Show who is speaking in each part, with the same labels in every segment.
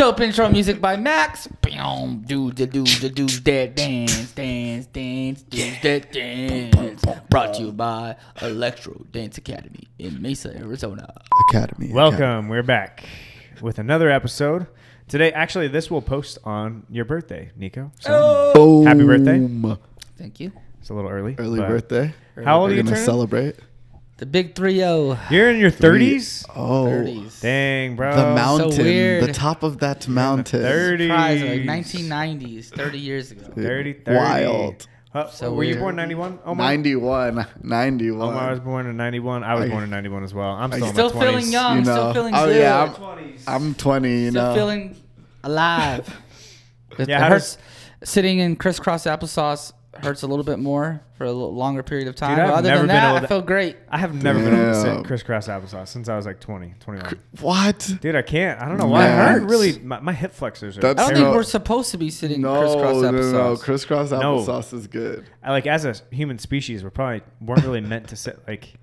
Speaker 1: Dope intro music by Max. Boom, do the do the do that dance, dance, dance, do that dance. Brought to you by Electro Dance Academy in Mesa, Arizona.
Speaker 2: Academy.
Speaker 3: Welcome. We're back with another episode. Today, actually, this will post on your birthday, Nico. So
Speaker 2: Boom.
Speaker 3: Happy birthday.
Speaker 1: Thank you.
Speaker 3: it's a little early.
Speaker 2: Early
Speaker 3: but-
Speaker 2: birthday.
Speaker 3: How old
Speaker 2: We're
Speaker 3: are you
Speaker 2: gonna
Speaker 3: turning?
Speaker 2: celebrate.
Speaker 1: The big 3 0.
Speaker 3: You're in your 30s?
Speaker 2: Oh,
Speaker 1: 30s.
Speaker 3: Dang, bro.
Speaker 2: the mountain,
Speaker 1: weird.
Speaker 2: the top of that mountain.
Speaker 3: 30s.
Speaker 1: Like 1990s, 30 years ago.
Speaker 3: 30, 30.
Speaker 2: Wild.
Speaker 3: Huh,
Speaker 1: So
Speaker 3: were you born 91? Omar?
Speaker 2: 91, 91.
Speaker 3: Omar was born in 91. I was
Speaker 2: I-
Speaker 3: born in 91 as well. I'm still in
Speaker 1: Still
Speaker 3: my 20s.
Speaker 1: feeling young,
Speaker 2: You
Speaker 1: still
Speaker 2: know.
Speaker 1: feeling
Speaker 2: Oh,
Speaker 1: good.
Speaker 2: yeah, I'm 20, you
Speaker 1: still
Speaker 2: know.
Speaker 1: feeling alive. It,
Speaker 3: Yeah,
Speaker 1: it
Speaker 3: how
Speaker 1: hurts. Sitting in crisscross applesauce hurts a little bit more for a little longer period of time.
Speaker 3: I've
Speaker 1: other
Speaker 3: never
Speaker 1: than
Speaker 3: been
Speaker 1: that, I
Speaker 3: to-
Speaker 1: feel great.
Speaker 3: I have never been able to sit crisscross applesauce since I was like 20, 21.
Speaker 2: what?
Speaker 3: Dude, I can't. I don't know why. I
Speaker 2: Max.
Speaker 3: really, my, my hip flexors are.
Speaker 2: That's
Speaker 1: I don't
Speaker 2: No.
Speaker 1: think we're supposed to be sitting
Speaker 2: No,
Speaker 1: crisscross
Speaker 2: no, no,
Speaker 1: applesauce.
Speaker 2: no. Crisscross
Speaker 3: No.
Speaker 2: applesauce is good.
Speaker 3: I, like as a human species, we're probably weren't really meant to sit like.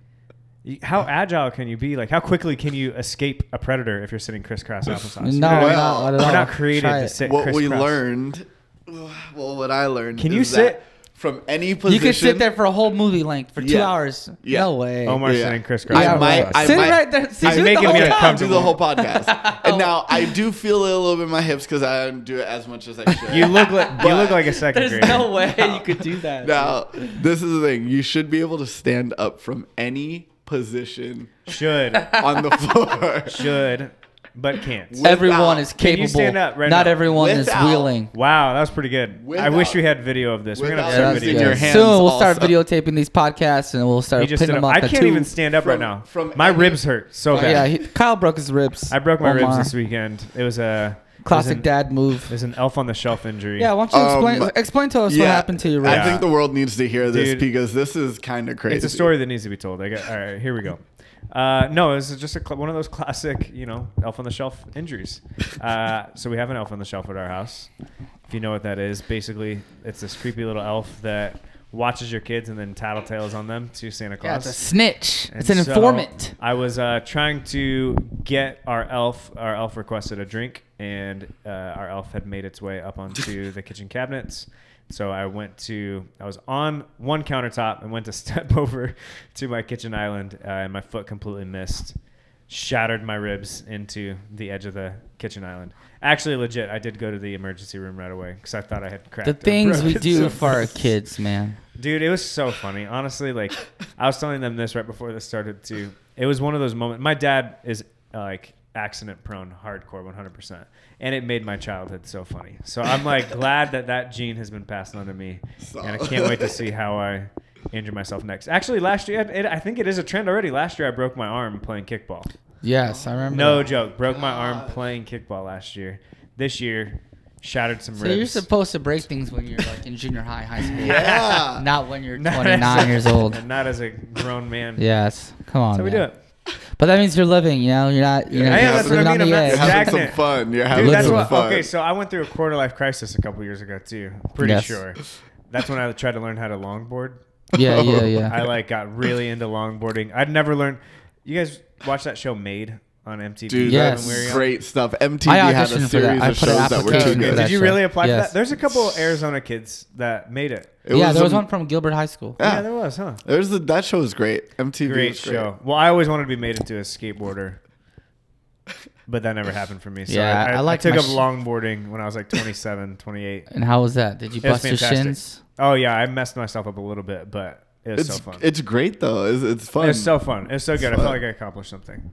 Speaker 3: How agile can you be? Like, how quickly can you escape a predator if you're sitting crisscross applesauce?
Speaker 1: No,
Speaker 3: You're
Speaker 1: we're
Speaker 3: not-
Speaker 1: not, at
Speaker 3: we're not created
Speaker 1: Try
Speaker 3: to sit.
Speaker 2: What we learned, well, what I learned.
Speaker 3: Can
Speaker 2: is
Speaker 3: you
Speaker 2: that
Speaker 3: sit-
Speaker 2: from any position?
Speaker 1: You could sit there for a whole movie length for two
Speaker 2: Yeah.
Speaker 1: hours.
Speaker 2: Yeah.
Speaker 1: No way.
Speaker 3: Omar's
Speaker 2: Yeah.
Speaker 3: sitting crisscross.
Speaker 2: I
Speaker 1: Yeah,
Speaker 2: might. I
Speaker 1: Sit
Speaker 2: might,
Speaker 1: right there. Sit
Speaker 3: He's
Speaker 1: the
Speaker 3: making
Speaker 1: whole
Speaker 3: me
Speaker 1: time.
Speaker 2: I'll do the whole podcast. and now I do feel it a little bit in my hips because I don't do it as much as I should.
Speaker 3: You look like you look like a second
Speaker 1: There's
Speaker 3: grader.
Speaker 1: no way you could do that.
Speaker 2: now, this is the thing. You should be able to stand up from any position
Speaker 3: Should
Speaker 2: on the floor.
Speaker 3: should, but can't.
Speaker 2: Without-
Speaker 1: Everyone is capable.
Speaker 3: Can you
Speaker 1: capable.
Speaker 3: stand up right
Speaker 1: Not
Speaker 3: now?
Speaker 1: everyone is
Speaker 2: Without-
Speaker 1: wheeling.
Speaker 3: Wow, that was pretty good. I wish we had video of this. We're gonna
Speaker 2: without
Speaker 3: have
Speaker 1: Yeah,
Speaker 3: some
Speaker 1: that's
Speaker 2: using
Speaker 3: video.
Speaker 2: your hands
Speaker 1: Soon we'll start
Speaker 2: also.
Speaker 1: videotaping these podcasts and we'll start
Speaker 3: He
Speaker 1: putting them
Speaker 3: up. I can't even stand up right now.
Speaker 2: from
Speaker 3: My
Speaker 2: any-
Speaker 3: ribs hurt so bad.
Speaker 1: yeah, he, Kyle broke his ribs.
Speaker 3: I broke my
Speaker 1: Omar.
Speaker 3: ribs this weekend. It was a
Speaker 1: Classic
Speaker 3: was an,
Speaker 1: dad move.
Speaker 3: It was an elf on the shelf injury.
Speaker 1: Yeah, why don't you explain
Speaker 2: Um,
Speaker 1: explain to us what happened to your
Speaker 2: I
Speaker 1: ribs?
Speaker 3: Yeah.
Speaker 2: think the world needs to hear this
Speaker 3: Dude.
Speaker 2: because this is kind of crazy.
Speaker 3: It's a story that needs to be told. I got, all right, here we go. Uh, no, it was just a, cl- one of those classic, you know, elf on the shelf injuries. Uh, so we have an elf on the shelf at our house. If you know what that is, basically, it's this creepy little elf that watches your kids and then tattletales on them to Santa
Speaker 1: Yeah,
Speaker 3: Claus.
Speaker 1: it's a snitch.
Speaker 3: And
Speaker 1: it's an
Speaker 3: so
Speaker 1: informant.
Speaker 3: I was uh, trying to get our elf. Our elf requested a drink, and uh, our elf had made its way up onto the kitchen cabinets. So I went to. I was on one countertop and went to step over to my kitchen island, uh, and my foot completely missed, shattered my ribs into the edge of the kitchen island. Actually, legit, I did go to the emergency room right away because I thought I had cracked.
Speaker 1: The things we do for our kids, man.
Speaker 3: Dude, it was so funny. Honestly, like I was telling them this right before this started too. It was one of those moments. My dad is uh, like accident prone, hardcore, 100%. And it made my childhood so funny. So I'm like glad that that gene has been passed on to me. And I can't wait to see how I injure myself next. Actually, last year, it, I think it is a trend already. Last year, I broke my arm playing kickball.
Speaker 1: Yes, I remember.
Speaker 3: No
Speaker 1: that.
Speaker 3: joke. Broke my arm playing kickball last year. This year, shattered some
Speaker 1: So
Speaker 3: ribs.
Speaker 1: So you're supposed to break things when you're like in junior high, high school.
Speaker 2: Yeah.
Speaker 1: Not when you're
Speaker 3: Not
Speaker 1: 29
Speaker 3: a-
Speaker 1: years old.
Speaker 3: and not as a grown man.
Speaker 1: Yes. Come on.
Speaker 3: So we do it.
Speaker 1: But that means you're living, you know? You're not you're
Speaker 2: Yeah,
Speaker 1: not
Speaker 3: I
Speaker 1: you're
Speaker 3: that's what I
Speaker 1: living on
Speaker 3: mean,
Speaker 1: the
Speaker 3: I'm not
Speaker 2: You're
Speaker 1: edge.
Speaker 2: having some
Speaker 3: Stagnant.
Speaker 2: fun. You're
Speaker 3: Dude,
Speaker 2: having
Speaker 3: that's
Speaker 2: some
Speaker 3: what.
Speaker 2: fun.
Speaker 3: Okay, so I went through a quarter life crisis a couple years ago too. Pretty
Speaker 1: Yes.
Speaker 3: sure. That's when I tried to learn how to longboard.
Speaker 1: Yeah, yeah, yeah.
Speaker 3: I like got really into longboarding. I'd never learned. You guys watch that show Made on MTV?
Speaker 2: Dude,
Speaker 1: Yes.
Speaker 3: when we were young?
Speaker 2: great stuff. MTV
Speaker 1: I
Speaker 2: had a
Speaker 1: auditioned for that.
Speaker 2: series of shows that were too good.
Speaker 1: that
Speaker 3: Did you really apply
Speaker 1: Yes.
Speaker 3: for that? There's a couple Arizona kids that made it.
Speaker 2: It
Speaker 1: yeah, there was
Speaker 2: a-
Speaker 1: one from Gilbert High School.
Speaker 2: Yeah.
Speaker 3: Yeah, there was, huh?
Speaker 2: There's the, that show is great. MTV
Speaker 3: Great
Speaker 2: was great.
Speaker 3: show. Well, I always wanted to be made into a skateboarder. But that never happened for me. So
Speaker 1: Yeah,
Speaker 3: I,
Speaker 1: I
Speaker 3: I,
Speaker 1: like
Speaker 3: took up
Speaker 1: sh-
Speaker 3: longboarding when I was like 27, 28.
Speaker 1: And how was that? Did you bust your shins?
Speaker 3: Oh yeah, I messed myself up a little bit, but it was
Speaker 2: It's
Speaker 3: so fun.
Speaker 2: it's great though. It's, it's fun.
Speaker 3: It was so fun. It's was so good. I
Speaker 2: fun.
Speaker 3: felt like I accomplished something.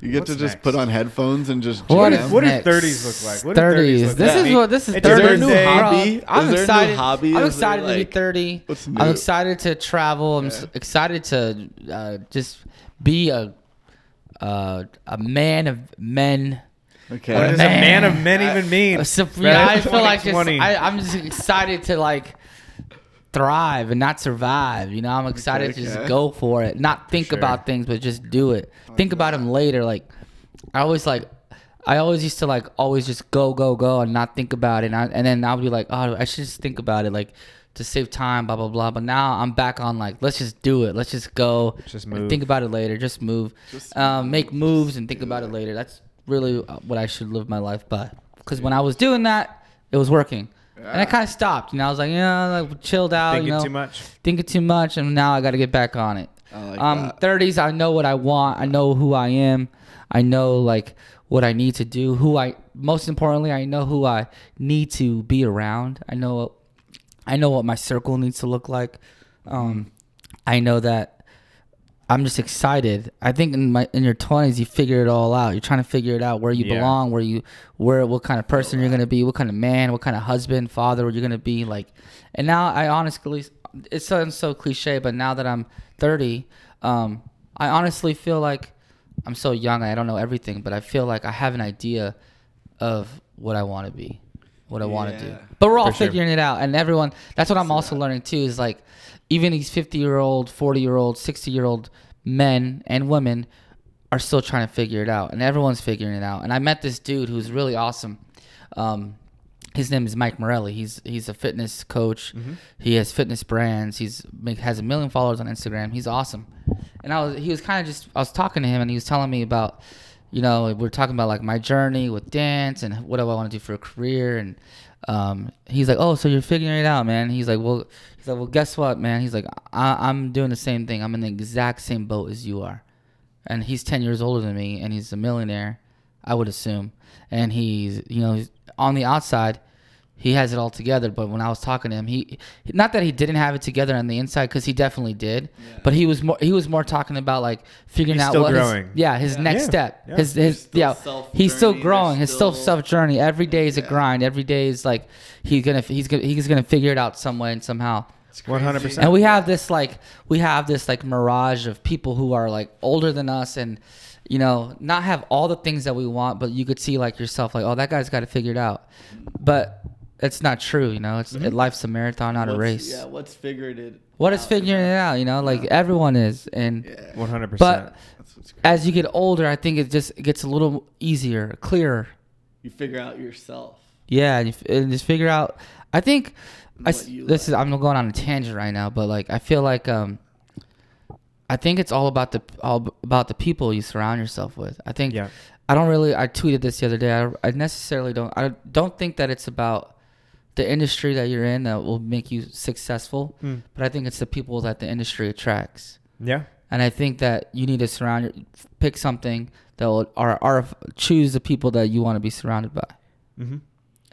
Speaker 2: You get
Speaker 3: What's
Speaker 2: to just
Speaker 3: next?
Speaker 2: put on headphones and just
Speaker 1: What
Speaker 2: jam.
Speaker 1: is
Speaker 3: What do
Speaker 1: next?
Speaker 3: 30s look like? What do 30s
Speaker 1: 30s.
Speaker 3: look
Speaker 1: This
Speaker 3: like?
Speaker 1: is what this is.
Speaker 3: It's
Speaker 1: 30s.
Speaker 3: your
Speaker 2: Is there a new hobby?
Speaker 1: I'm
Speaker 2: Is there new
Speaker 1: excited.
Speaker 2: hobby?
Speaker 1: I'm excited to be 30.
Speaker 2: what's
Speaker 1: I'm excited to travel. I'm
Speaker 2: Yeah.
Speaker 1: excited to uh, just be a uh, a man of men.
Speaker 2: Okay.
Speaker 3: What does
Speaker 1: Man.
Speaker 3: a man of men even mean?
Speaker 1: Uh, so- yeah, I feel like just, I, I'm just excited to like thrive and not survive. You know, I'm excited to just
Speaker 2: okay.
Speaker 1: go for it, not think
Speaker 3: sure.
Speaker 1: about things, but just do it. Think about them later. Like I always like. I always used to like always just go go go and not think about it, and, I, and then I'll be like, oh, I should just think about it, like to save time, blah blah blah. But now I'm back on like, let's just do it, let's just go,
Speaker 3: Just move.
Speaker 1: think about it later, just move,
Speaker 2: Just
Speaker 1: um, make moves and think about it later. That's really uh, what I should live my life by. because when I was doing that, it was working, and I kind of stopped. and I was like, yeah, like, chilled out.
Speaker 3: Thinking
Speaker 1: you know,
Speaker 3: too much.
Speaker 1: thinking too much, and now I got to get back on it.
Speaker 2: Like
Speaker 1: um,
Speaker 2: that.
Speaker 1: 30s, I know what I want. I know who I am. I know like what I need to do. Who I most importantly, I know who I need to be around. I know, I know what my circle needs to look like. Um, I know that I'm just excited. I think in my in your 20s, you figure it all out. You're trying to figure it out where you
Speaker 3: Yeah.
Speaker 1: belong, where you where what kind of person you're gonna be, what kind of man, what kind of husband, father you're gonna be. Like, and now I honestly, it sounds so cliche, but now that I'm 30, um, I honestly feel like I'm so young. I don't know everything, but I feel like I have an idea of what I want to be, what I want to do. But we're all
Speaker 3: For sure.
Speaker 1: figuring it out, and everyone. That's what I'm also learning too. Is like, even these 50 year old, 40 year old, 60 year old men and women are still trying to figure it out, and everyone's figuring it out. And I met this dude who's really awesome. Um, his name is Mike Morelli. He's he's a fitness coach. He has fitness brands. He's has a million followers on Instagram. He's awesome. And I was he was kind of just I was talking to him and he was telling me about you know we we're talking about like my journey with dance and what do I want to do for a career and um, he's like oh so you're figuring it out man. He's like well he's like well guess what man. He's like I, I'm doing the same thing. I'm in the exact same boat as you are and he's 10 years older than me and he's a millionaire i would assume and he's you know he's on the outside he has it all together but when i was talking to him he not that he didn't have it together on the inside because he definitely did but he was more he was more talking about like figuring
Speaker 3: He's
Speaker 1: out
Speaker 3: still
Speaker 1: what his- yeah his next
Speaker 3: Yeah.
Speaker 1: step.
Speaker 3: Yeah.
Speaker 1: his his
Speaker 2: still
Speaker 1: yeah. he's still growing.
Speaker 2: There's
Speaker 1: his still
Speaker 2: still-
Speaker 1: self journey every day is a grind. Every day is like he's gonna he's gonna he's gonna figure it out some way and somehow.
Speaker 2: It's
Speaker 3: 100%.
Speaker 1: and we have this like we have this like mirage of people who are like older than us and you know not have all the things that we want but you could see like yourself like oh that guy's got to figure it figured out. But it's not true you know it's life's a marathon not a race
Speaker 2: Yeah, what's figured it?
Speaker 1: what is
Speaker 2: out,
Speaker 1: figuring
Speaker 2: you
Speaker 1: it out you know like
Speaker 2: Yeah.
Speaker 1: everyone is and
Speaker 3: 100%.
Speaker 1: but
Speaker 2: That's what's crazy.
Speaker 1: as you get older i think it just gets a little easier clearer
Speaker 2: You figure out yourself.
Speaker 1: Yeah, and, you, and just figure out. I think I s
Speaker 2: What you
Speaker 1: this is. I'm going on a tangent right now, but like I feel like um, I think it's all about the all about the people you surround yourself with. I think
Speaker 3: Yeah.
Speaker 1: I don't really. I tweeted this the other day. I, I necessarily don't. I don't think that it's about the industry that you're in that will make you successful,
Speaker 3: Mm.
Speaker 1: but I think it's the people that the industry attracts.
Speaker 3: Yeah.
Speaker 1: And I think that you need to surround your, pick something that will or, or choose the people that you want to be surrounded by
Speaker 3: Mm-hmm.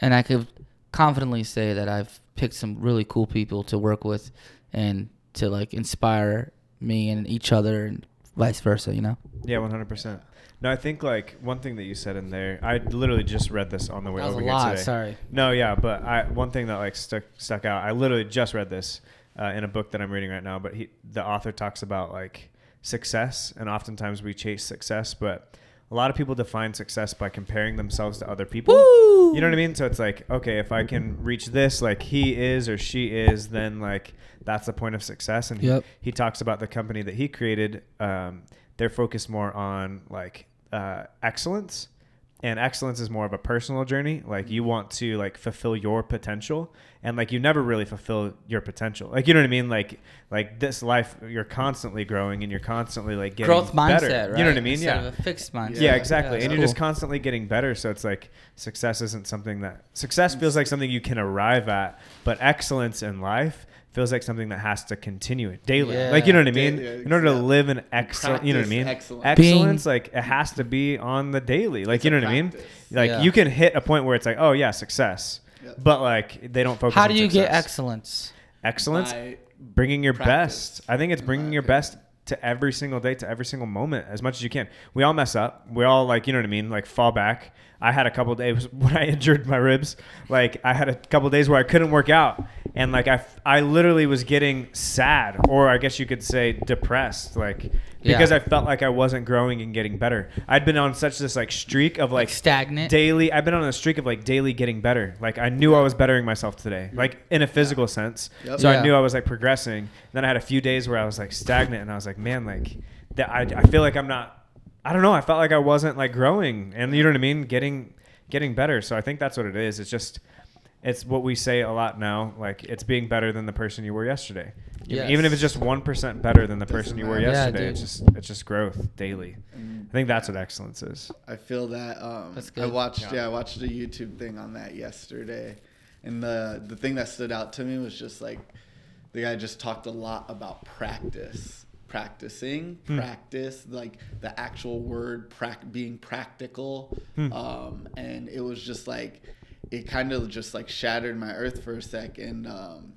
Speaker 1: and I could confidently say that I've picked some really cool people to work with and to like inspire me and each other and vice versa, you know?
Speaker 3: Yeah, 100%. No, I think like one thing that you said in there, I literally just read this on the way
Speaker 1: That was
Speaker 3: over
Speaker 1: a
Speaker 3: here
Speaker 1: lot,
Speaker 3: today.
Speaker 1: sorry.
Speaker 3: No, yeah, but I one thing that like stuck stuck out. I literally just read this uh, in a book that I'm reading right now. But he, the author talks about like success, and oftentimes we chase success, but a lot of people define success by comparing themselves to other people.
Speaker 1: Woo!
Speaker 3: You know what I mean? So it's like, okay, if I can reach this, like he is or she is, then like that's the point of success. And
Speaker 1: Yep.
Speaker 3: he, he talks about the company that he created. Um, they're focused more on like uh, excellence and excellence is more of a personal journey like you want to like fulfill your potential and like you never really fulfill your potential like you know what i mean like like this life you're constantly growing and you're constantly like getting
Speaker 1: Growth
Speaker 3: better.
Speaker 1: mindset, right?
Speaker 3: you know what i mean
Speaker 1: Instead
Speaker 3: yeah
Speaker 1: of a fixed mindset.
Speaker 3: yeah, exactly.
Speaker 1: that's
Speaker 3: and you're just constantly getting better. So it's like success isn't something that success feels like something you can arrive at, but excellence in life feels like something that has to continue it daily.
Speaker 1: Yeah.
Speaker 3: Like you know what I mean?
Speaker 2: Yeah,
Speaker 3: In order to live an excellent, you know what I mean?
Speaker 2: Excellence.
Speaker 3: Excellence, like it has to be on the daily. Like
Speaker 2: It's
Speaker 3: you know what I mean? Like
Speaker 1: Yeah.
Speaker 3: you can hit a point where it's like, oh yeah, success,
Speaker 2: Yep.
Speaker 3: but like they don't focus.
Speaker 1: How
Speaker 3: on
Speaker 1: do you get excellence?
Speaker 3: excellence?
Speaker 2: By
Speaker 3: bringing your
Speaker 2: practice,
Speaker 3: best. I think it's bringing your best to every single day, to every single moment, as much as you can. We all mess up. We all like, you know what I mean, like fall back. I had a couple days when I injured my ribs. Like I had a couple days where I couldn't work out, and like I, I literally was getting sad, or I guess you could say depressed, like because
Speaker 1: Yeah.
Speaker 3: I felt like I wasn't growing and getting better. I'd been on such this like streak of
Speaker 1: Like
Speaker 3: like
Speaker 1: stagnant?
Speaker 3: daily. I've been on a streak of like daily getting better. Like I knew I was bettering myself today, mm-hmm. like in a physical sense.
Speaker 2: Yep.
Speaker 3: So
Speaker 1: Yeah.
Speaker 3: I knew I was like progressing. Then I had a few days where I was like stagnant, and I was like, man, like that. I, I feel like I'm not. I don't know. I felt like I wasn't like growing, and you know what I mean, getting getting better. So I think that's what it is. It's just it's what we say a lot now. Like it's being better than the person you were yesterday. Even-
Speaker 1: Yes.
Speaker 3: Even if it's just one percent better than the
Speaker 2: Doesn't
Speaker 3: person you were
Speaker 2: matter.
Speaker 1: Yeah,
Speaker 3: yesterday,
Speaker 1: dude.
Speaker 3: it's just it's just growth daily.
Speaker 2: And
Speaker 3: I think that's what excellence is.
Speaker 2: I feel that. Um,
Speaker 1: That's
Speaker 2: I
Speaker 1: good.
Speaker 2: watched.
Speaker 3: Yeah.
Speaker 2: Yeah. I watched a YouTube thing on that yesterday, and the the thing that stood out to me was just like the guy just talked a lot about practice, practicing,
Speaker 3: Hmm.
Speaker 2: practice, like the actual word prac being practical,
Speaker 3: Hmm.
Speaker 2: um, and it was just like it kind of just like shattered my earth for a sec, and um,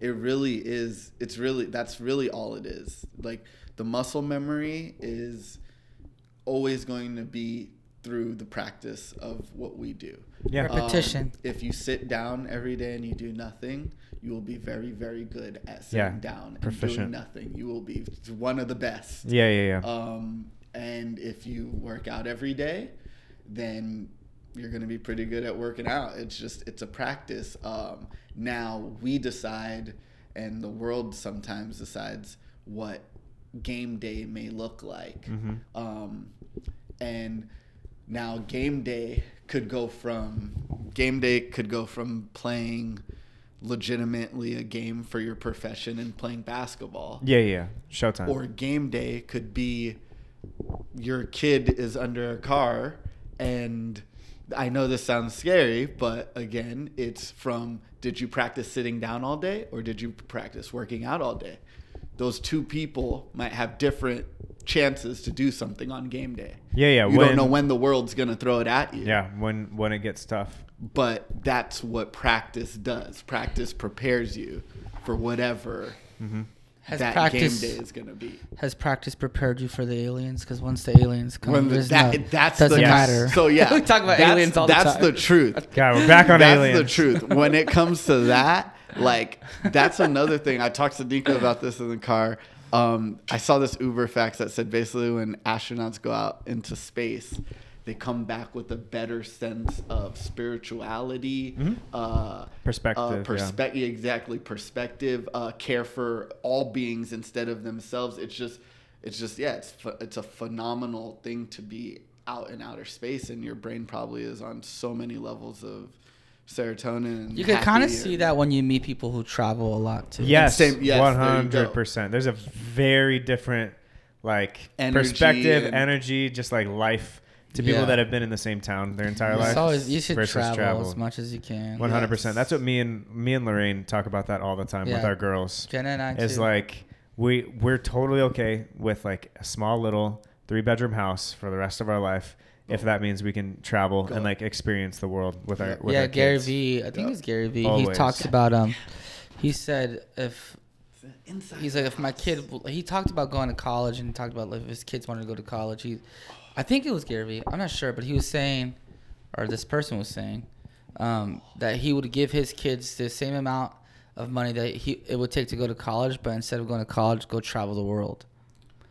Speaker 2: it really is. It's really that's really all it is. Like the muscle memory is always going to be through the practice of what we do.
Speaker 3: Yeah.
Speaker 1: Repetition.
Speaker 2: Um, if you sit down every day and you do nothing, you will be very, very good at sitting
Speaker 3: Yeah,
Speaker 2: down and
Speaker 3: proficient.
Speaker 2: doing nothing. You will be one of the best.
Speaker 3: Yeah, yeah, yeah.
Speaker 2: Um, and if you work out every day, then you're going to be pretty good at working out. It's just it's a practice. Um, now we decide, and the world sometimes decides what game day may look like.
Speaker 3: Mhm.
Speaker 2: Um, and now game day could go from game day could go from playing legitimately a game for your profession and playing basketball
Speaker 3: yeah, yeah. Showtime.
Speaker 2: or game day could be your kid is under a car and I know this sounds scary, but again, it's from did you practice sitting down all day or did you practice working out all day? Those two people might have different chances to do something on game day.
Speaker 3: yeah, yeah.
Speaker 2: You
Speaker 3: when,
Speaker 2: don't know when the world's going to throw it at you.
Speaker 3: Yeah, when when it gets tough.
Speaker 2: But that's what practice does. Practice prepares you for whatever
Speaker 3: Mm-hmm.
Speaker 1: Has
Speaker 2: that
Speaker 1: practice
Speaker 2: game day is going to be.
Speaker 1: has practice prepared you for the aliens? Because once the aliens come,
Speaker 2: When the, that,
Speaker 1: no,
Speaker 2: that's
Speaker 1: doesn't
Speaker 2: the
Speaker 3: Yes.
Speaker 1: matter.
Speaker 2: So yeah,
Speaker 1: we talk about
Speaker 2: that's,
Speaker 1: aliens all the
Speaker 2: that's
Speaker 1: time.
Speaker 2: the truth.
Speaker 3: God, we're back on
Speaker 2: that's
Speaker 3: aliens.
Speaker 2: the truth. When it comes to that, like that's another thing. I talked to Nico about this in the car. Um, I saw this UberFacts that said basically when astronauts go out into space, they come back with a better sense of spirituality,
Speaker 3: Mhm.
Speaker 2: uh,
Speaker 3: Perspective,
Speaker 2: uh,
Speaker 3: yeah.
Speaker 2: exactly perspective, uh, care for all beings instead of themselves. It's just, it's just yeah, it's it's a phenomenal thing to be out in outer space, and your brain probably is on so many levels of serotonin. And
Speaker 1: You can kind of see that when you meet people who travel a lot too.
Speaker 3: Yes,
Speaker 2: Same- yes,
Speaker 3: one
Speaker 2: there you
Speaker 3: hundred
Speaker 2: go.
Speaker 3: percent. There's a very different like
Speaker 2: Energy
Speaker 3: perspective,
Speaker 2: and-
Speaker 3: energy, just like life to people
Speaker 1: Yeah.
Speaker 3: that have been in the same town their entire life.
Speaker 1: It's always you should
Speaker 3: versus
Speaker 1: travel,
Speaker 3: travel.
Speaker 1: as much as you can.
Speaker 3: One hundred percent.
Speaker 2: Yes.
Speaker 3: That's what me and me and Lorraine talk about that all the time with our girls.
Speaker 1: Jenna and I
Speaker 3: Is
Speaker 1: too.
Speaker 3: like we we're totally okay with like a small little three bedroom house for the rest of our life if that means we can travel
Speaker 2: Go.
Speaker 3: and like experience the world with our with
Speaker 1: yeah,
Speaker 3: our
Speaker 1: Gary
Speaker 3: kids.
Speaker 1: V. I think
Speaker 2: Yeah.
Speaker 1: it's Gary V. He
Speaker 3: Always.
Speaker 1: talks about um. He said if
Speaker 2: Inside
Speaker 1: he's like if my kid he talked about going to college and he talked about like, if his kids wanted to go to college he i think it was gary vee i'm not sure but he was saying or this person was saying um, that he would give his kids the same amount of money that he it would take to go to college but instead of going to college go travel the world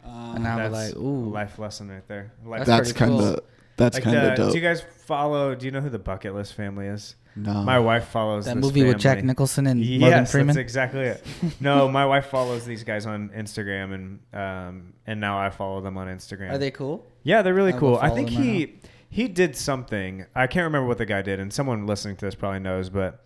Speaker 2: Um,
Speaker 1: and i was
Speaker 3: That's
Speaker 1: like ooh
Speaker 3: life lesson right there. Life
Speaker 1: That's
Speaker 2: that's
Speaker 1: pretty
Speaker 2: kind
Speaker 1: cool.
Speaker 2: Of that's
Speaker 3: like
Speaker 2: kind of dope.
Speaker 3: Do you guys follow? Do you know who the Bucket List family is?
Speaker 2: no,
Speaker 3: My wife follows
Speaker 1: that
Speaker 3: this
Speaker 1: movie with jack nicholson and
Speaker 3: yes,
Speaker 1: morgan freeman
Speaker 3: that's exactly it. No, my wife follows these guys on Instagram, and um, and now I follow them on Instagram.
Speaker 1: are they cool
Speaker 3: Yeah, they're really
Speaker 1: I
Speaker 3: cool. I think
Speaker 1: them right
Speaker 3: he he did something. I can't remember what the guy did, and someone listening to this probably knows. But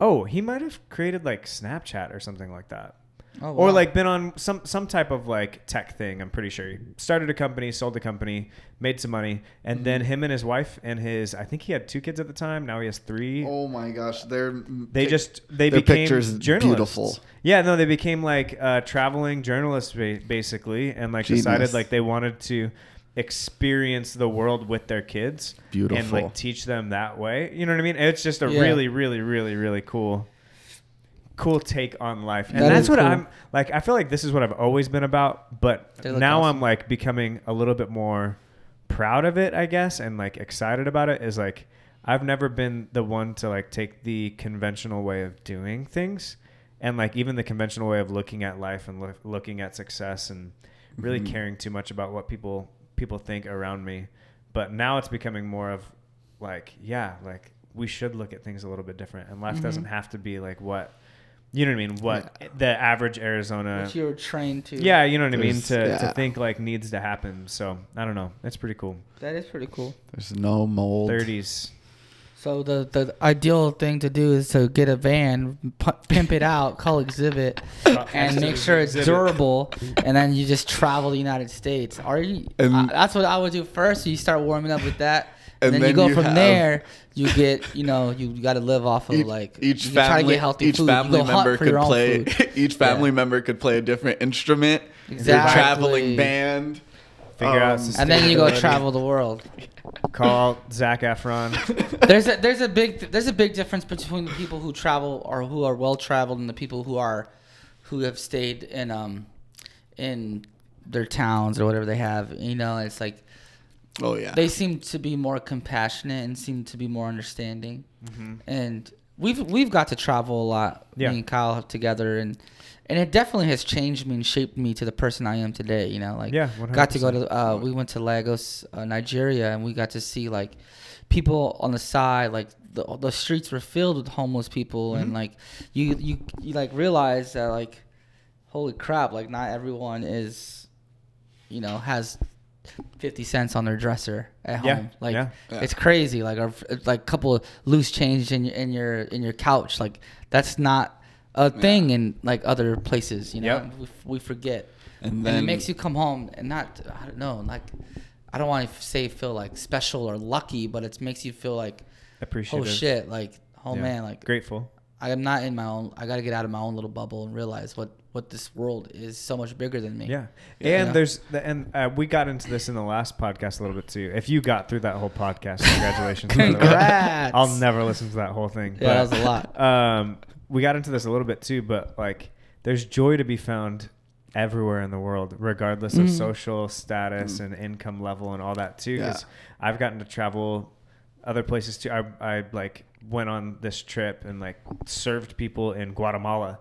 Speaker 3: oh, he might have created like Snapchat or something like that,
Speaker 1: oh,
Speaker 3: or
Speaker 1: wow.
Speaker 3: like been on some some type of like tech thing. I'm pretty sure he started a company, sold the company, made some money, and
Speaker 1: Mm-hmm.
Speaker 3: then him and his wife and his I think he had two kids at the time. Now he has three.
Speaker 2: oh my gosh, they're
Speaker 3: They just they
Speaker 2: their
Speaker 3: became
Speaker 2: pictures
Speaker 3: journalists.
Speaker 2: beautiful.
Speaker 3: Yeah, no, they became like uh, traveling journalists ba- basically, and like decided like they wanted to experience the world with their kids
Speaker 2: Beautiful.
Speaker 3: and like teach them that way. You know what I mean? It's just a
Speaker 1: Yeah.
Speaker 3: really, really, really, really cool, cool take on life, and
Speaker 1: That
Speaker 3: that's
Speaker 1: is
Speaker 3: what
Speaker 1: cool.
Speaker 3: I'm like. I feel like this is what I've always been about, but
Speaker 1: They look
Speaker 3: now
Speaker 1: awesome.
Speaker 3: I'm like becoming a little bit more proud of it, I guess, and like excited about it. Is like I've never been the one to like take the conventional way of doing things, and like even the conventional way of looking at life and loo- looking at success and really
Speaker 2: Mhm.
Speaker 3: caring too much about what people people think around me. But now it's becoming more of like, yeah, like we should look at things a little bit different, and life
Speaker 1: Mhm.
Speaker 3: doesn't have to be like what. You know what I mean? What the average Arizona
Speaker 1: Which you're trained to
Speaker 3: yeah, you know what I mean.
Speaker 2: There's-
Speaker 3: To, to think like needs to happen. So I don't know. That's pretty cool.
Speaker 1: that is pretty cool
Speaker 2: There's no mold.
Speaker 3: Thirties.
Speaker 1: So the the ideal thing to do is to get a van, pu- pimp it out, call Xzibit, and make sure it's
Speaker 3: Xzibit.
Speaker 1: durable, and then you just travel the United States. Are you?
Speaker 2: And-
Speaker 1: uh, that's what I would do first. You start warming up with that, and,
Speaker 2: And
Speaker 1: then, you go
Speaker 2: you
Speaker 1: from
Speaker 2: have-
Speaker 1: there. You get, you know, you got to live off of
Speaker 2: Each,
Speaker 1: like
Speaker 2: each
Speaker 1: you try to
Speaker 2: family,
Speaker 1: get healthy
Speaker 2: each
Speaker 1: food.
Speaker 2: Family member could play. Each family member could play a different instrument. Your
Speaker 1: Exactly.
Speaker 2: traveling band.
Speaker 3: Figure out
Speaker 2: Um,
Speaker 1: and then you go travel the world.
Speaker 3: Call Zac Efron.
Speaker 1: there's a there's a big there's a big difference between the people who travel or who are well traveled and the people who are who have stayed in um in their towns or whatever they have. You know, it's like
Speaker 2: Oh yeah.
Speaker 1: they seem to be more compassionate and seem to be more understanding.
Speaker 3: Mm-hmm.
Speaker 1: And we've we've got to travel a lot.
Speaker 3: Yeah.
Speaker 1: Me and Kyle have together and and it definitely has changed me and shaped me to the person I am today. You know, like
Speaker 3: Yeah,
Speaker 1: got to go to uh, we went to Lagos, uh, Nigeria, and we got to see like people on the side, like the the streets were filled with homeless people, and
Speaker 3: Mm-hmm.
Speaker 1: like you you you like realize that like holy crap, like not everyone is, you know, has. 50 cents on their dresser at
Speaker 3: Yeah,
Speaker 1: home like
Speaker 3: yeah.
Speaker 2: Yeah.
Speaker 1: it's crazy like a like couple of loose change in your in your in your couch like that's not a thing in like other places you know
Speaker 3: Yep.
Speaker 1: we, we forget
Speaker 2: And
Speaker 1: and,
Speaker 2: then
Speaker 1: it makes you come home and not i don't know like i don't want to say feel like special or lucky but it makes you feel like oh,
Speaker 3: appreciative.
Speaker 1: oh shit like oh
Speaker 3: Yeah.
Speaker 1: man like
Speaker 3: Grateful.
Speaker 1: i'm not in my own i gotta get out of my own little bubble and realize what what this world is so much bigger than me
Speaker 3: Yeah, and there's the, and uh, we got into this in the last podcast a little bit too. If you got through that whole podcast, congratulations. by the way.
Speaker 1: Congrats.
Speaker 3: I'll never listen to that whole thing.
Speaker 1: Yeah, that was a lot.
Speaker 3: Um, we got into this a little bit too, but like, there's joy to be found everywhere in the world, regardless of
Speaker 1: Mhm.
Speaker 3: social status and income level and all that too. Because
Speaker 2: Yeah.
Speaker 3: I've gotten to travel other places too. I, I like went on this trip and like served people in Guatemala,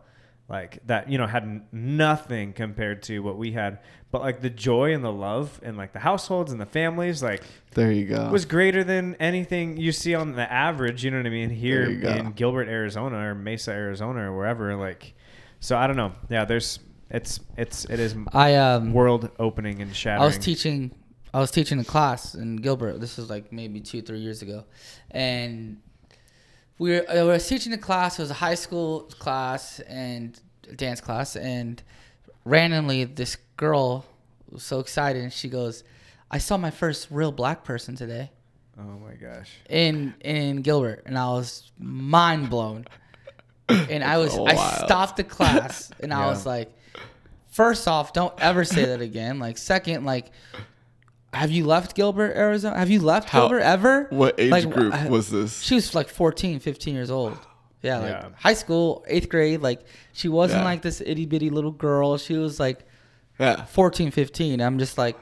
Speaker 3: like that you know had nothing compared to what we had. But like the joy and the love and like the households and the families, like
Speaker 2: there you go.
Speaker 3: was greater than anything you see on the average. You know what I mean? Here
Speaker 2: There you go.
Speaker 3: in Gilbert, Arizona, or Mesa, Arizona, or wherever. Like, so I don't know. Yeah, there's it's it's it is
Speaker 1: i um
Speaker 3: world opening and shattering.
Speaker 1: I was teaching I was teaching a class in Gilbert. This was like maybe two, three years ago. And we were uh, I was teaching a class, it was a high school class and a dance class and randomly this girl was so excited and she goes, I saw my first real black person today
Speaker 3: Oh my gosh.
Speaker 1: in in Gilbert and I was mind blown. And I was I stopped the class and I was like first off, don't ever say that again. Like second, like have you left Gilbert, Arizona? Have you left
Speaker 2: How-
Speaker 1: Gilbert ever?
Speaker 2: what age
Speaker 1: Like,
Speaker 2: group
Speaker 1: I-
Speaker 2: was this?
Speaker 1: She was like 14, 15 years old. Yeah, like
Speaker 3: Yeah.
Speaker 1: high school, eighth grade. Like she wasn't
Speaker 2: Yeah.
Speaker 1: like this itty bitty little girl. She was like
Speaker 2: yeah.
Speaker 1: 14, 15. I'm just like,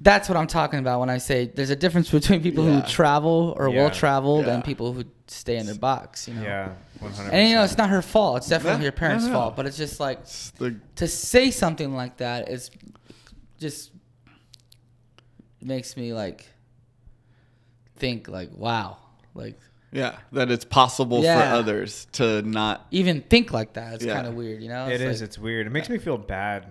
Speaker 1: that's what I'm talking about when I say there's a difference between people
Speaker 2: Yeah.
Speaker 1: who travel or
Speaker 3: Yeah.
Speaker 1: well traveled
Speaker 2: Yeah.
Speaker 1: and people who stay in their box, you know?
Speaker 3: Yeah, one hundred.
Speaker 1: And you know, it's not her fault. It's definitely
Speaker 2: No,
Speaker 1: your parents'
Speaker 2: no, no.
Speaker 1: fault. But it's just like
Speaker 2: It's the
Speaker 1: to say something like that is just makes me like think like, wow, like
Speaker 2: yeah that it's possible
Speaker 1: Yeah.
Speaker 2: for others to not.
Speaker 1: even think like that. It's
Speaker 2: Yeah.
Speaker 1: kind of weird, you know?
Speaker 3: It
Speaker 1: It's
Speaker 3: is.
Speaker 1: like-
Speaker 3: It's weird. It makes me feel bad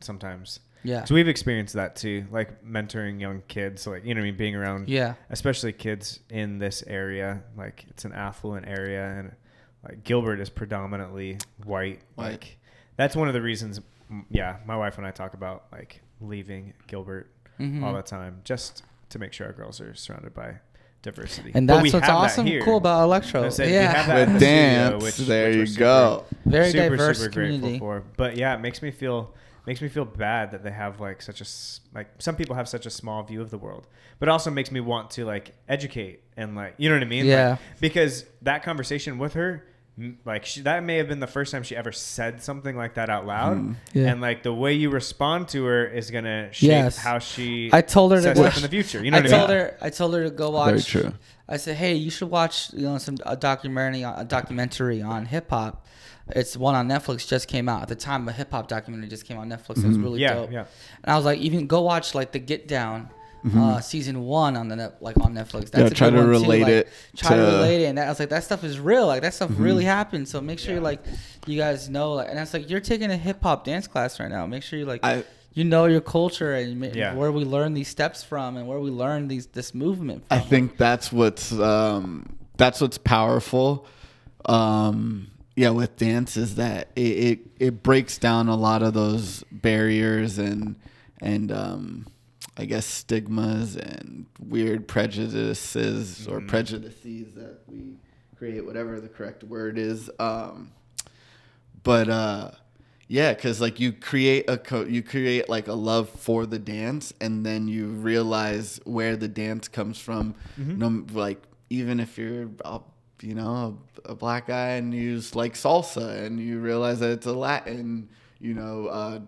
Speaker 3: sometimes.
Speaker 1: yeah.
Speaker 3: So we've experienced that too, like mentoring young kids, like you know, what I mean, being around,
Speaker 1: Yeah.
Speaker 3: especially kids in this area. Like it's an affluent area, and like Gilbert is predominantly white.
Speaker 2: White.
Speaker 3: Like that's one of the reasons. Yeah, my wife and I talk about like leaving Gilbert
Speaker 1: Mhm.
Speaker 3: all the time, just to make sure our girls are surrounded by diversity.
Speaker 1: And that's what's
Speaker 3: have that
Speaker 1: awesome, cool about electro.
Speaker 3: I said,
Speaker 1: yeah.
Speaker 3: have that
Speaker 2: With
Speaker 3: studio,
Speaker 2: dance,
Speaker 3: which-
Speaker 2: there
Speaker 3: which
Speaker 2: you
Speaker 3: super-
Speaker 2: go.
Speaker 1: Very
Speaker 3: super,
Speaker 1: diverse
Speaker 3: super
Speaker 1: community.
Speaker 3: for. But yeah, it makes me feel makes me feel bad that they have like such a s- like some people have such a small view of the world, but it also makes me want to like educate and like you know what I mean? Like,
Speaker 1: Yeah.
Speaker 3: because that conversation with her. M- Like she, that may have been the first time she ever said something like that out loud,
Speaker 2: Mhm.
Speaker 1: Yeah.
Speaker 3: and like the way you respond to her is gonna shape
Speaker 1: Yes.
Speaker 3: how she.
Speaker 1: I told her to
Speaker 3: says
Speaker 1: watch
Speaker 3: in the future. You know
Speaker 1: I
Speaker 3: what I mean?
Speaker 1: told her I told her to go watch
Speaker 2: Very true.
Speaker 1: I said, "Hey, you should watch, you know, some a documentary, a documentary on hip hop. It's one on Netflix just came out. At the time, a hip hop documentary just came out on Netflix. It was
Speaker 2: Mhm.
Speaker 1: really
Speaker 3: Yeah,
Speaker 1: dope.
Speaker 3: yeah.
Speaker 1: And I was like, even go watch like the Get Down, uh, season one on the net, like on Netflix. That's
Speaker 2: Yeah,
Speaker 1: a
Speaker 2: try to
Speaker 1: one, too.
Speaker 2: relate
Speaker 1: Like,
Speaker 2: it
Speaker 1: Try to
Speaker 2: to-
Speaker 1: relate it, and that, I was like, that stuff is real. Like that stuff really happened. So make sure
Speaker 3: Yeah.
Speaker 1: like you guys know. Like, and it's like you're taking a hip hop dance class right now. Make sure you like
Speaker 2: I
Speaker 1: you know your culture and ma-
Speaker 3: Yeah.
Speaker 1: where we learn these steps from and where we learn these this movement.
Speaker 2: I think that's what's um, that's what's powerful. Um, yeah, with dance is that it, it it breaks down a lot of those barriers and and um, I guess stigmas and weird prejudices or prejudices that we create, whatever the correct word is. Um, but uh, yeah, because like you create a co- you create like a love for the dance, and then you realize where the dance comes from. No, like even if you're you know a, a black guy and you just like salsa, and you realize that it's a Latin, you know. Uh,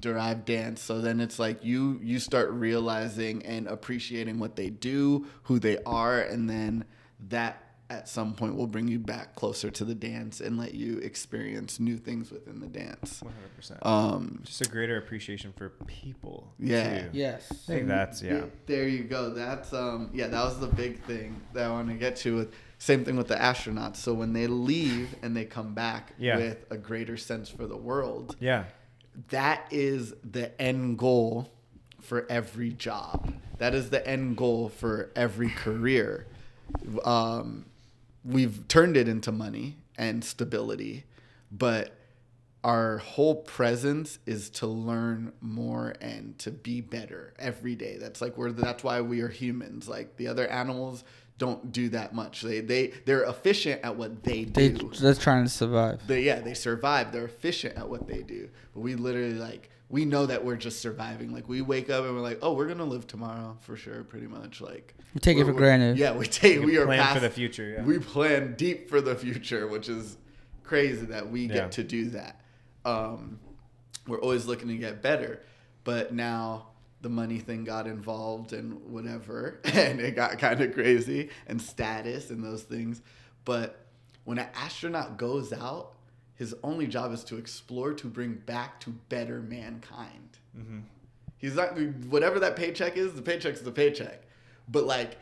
Speaker 2: derived dance so then it's like you you start realizing and appreciating what they do who they are and then that at some point will bring you back closer to the dance and let you experience new things within the dance
Speaker 3: 100%.
Speaker 2: um
Speaker 3: Just a greater appreciation for people.
Speaker 2: Yeah.
Speaker 3: too.
Speaker 1: yes.
Speaker 3: I think that's yeah.
Speaker 2: there you go that's um yeah that was the big thing that i want to get to with same thing with the astronauts so when they leave and they come back
Speaker 3: Yeah.
Speaker 2: with a greater sense for the world
Speaker 3: Yeah.
Speaker 2: That is the end goal for every job. That is the end goal for every career. Um, we've turned it into money and stability, but our whole presence is to learn more and to be better every day. That's like we're that's why we are humans. Like the other animals don't do that much. They they they're efficient at what they do.
Speaker 1: They
Speaker 2: do
Speaker 1: just trying to survive.
Speaker 2: they yeah they survive they're efficient at what they do but we literally like we know that we're just surviving like we wake up and we're like oh we're gonna live tomorrow for sure pretty much like
Speaker 1: We take it for granted.
Speaker 2: yeah we take we are
Speaker 3: plan
Speaker 2: past,
Speaker 3: for the future, yeah.
Speaker 2: we plan deep for the future which is crazy that we
Speaker 3: Yeah.
Speaker 2: get to do that um we're always looking to get better but now the money thing got involved and whatever and it got kind of crazy and status and those things but when an astronaut goes out his only job is to explore to bring back to better mankind mm-hmm. he's not whatever that paycheck is the paycheck's the paycheck but like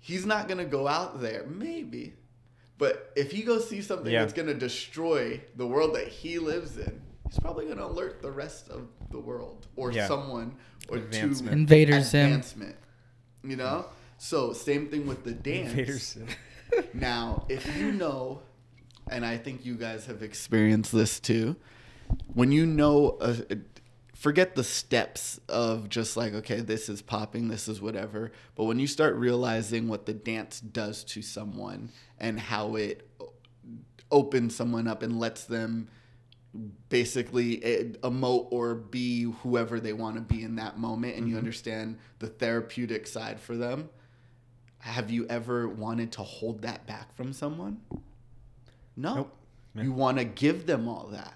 Speaker 2: he's not gonna go out there maybe but if he goes see something
Speaker 3: Yeah.
Speaker 2: that's gonna destroy the world that he lives in he's probably gonna alert the rest of the world or
Speaker 3: Yeah.
Speaker 2: someone or
Speaker 3: Advancement.
Speaker 2: to
Speaker 1: Invaders Zim.
Speaker 2: advancement you know so same thing with the dance
Speaker 3: Invaders.
Speaker 2: now, if you know, and I think you guys have experienced this too, when you know, uh, forget the steps of just like, okay, this is popping, this is whatever, but when you start realizing what the dance does to someone and how it opens someone up and lets them basically eh, emote or be whoever they want to be in that moment and you understand the therapeutic side for them. Have you ever wanted to hold that back from someone? No.
Speaker 3: Nope.
Speaker 2: You want to give them all that.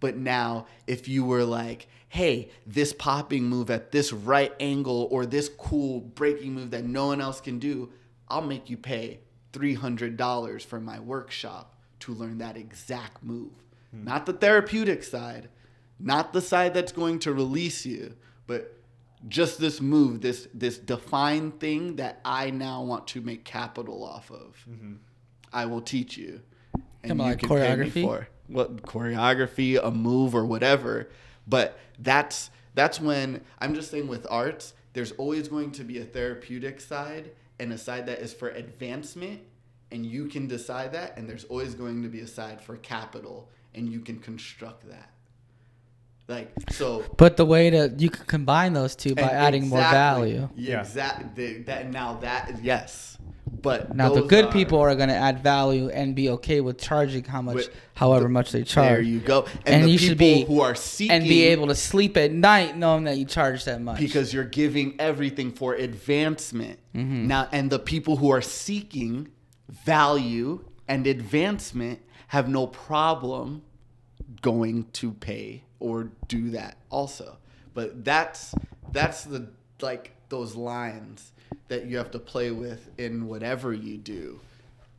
Speaker 2: But now if you were like hey this popping move at this right angle or this cool breaking move that no one else can do i'll make you pay $300 for my workshop to learn that exact move Hmm. not the therapeutic side not the side that's going to release you but just this move this this defined thing that i now want to make capital off of. Mm-hmm. I will teach you
Speaker 1: Talking about, like,
Speaker 2: can pay me
Speaker 1: choreography?
Speaker 2: for what choreography a move or whatever. But that's that's when i'm just saying with arts there's always going to be a therapeutic side and a side that is for advancement and you can decide that and there's always going to be a side for capital and you can construct that like so
Speaker 1: But the way to you can combine those two by
Speaker 2: and
Speaker 1: adding more value.
Speaker 2: Yeah,
Speaker 3: Yeah.
Speaker 2: exactly. That now that yes, but
Speaker 1: Now the good
Speaker 2: are-
Speaker 1: people are going to add value and be okay with charging how much,
Speaker 2: With-
Speaker 1: however much they charge.
Speaker 2: There you go.
Speaker 1: And
Speaker 2: the
Speaker 1: you should
Speaker 2: people
Speaker 1: be-
Speaker 2: who are seeking
Speaker 1: and be able to sleep at night knowing that you charge that much.
Speaker 2: because you're giving everything for advancement.
Speaker 1: Mm-hmm.
Speaker 2: Now, and the people who are seeking value and advancement have no problem going to pay or do that also. But that's that's the like those lines that you have to play with in whatever you do.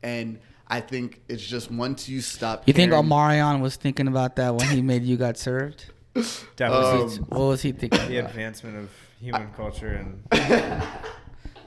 Speaker 2: And I think it's just once you stop
Speaker 1: you think
Speaker 2: caring-
Speaker 1: Omarion was thinking about that when he made you got served?
Speaker 3: That
Speaker 2: Um,
Speaker 3: was
Speaker 1: what was he thinking? About?
Speaker 3: The
Speaker 1: About?
Speaker 3: advancement of human culture and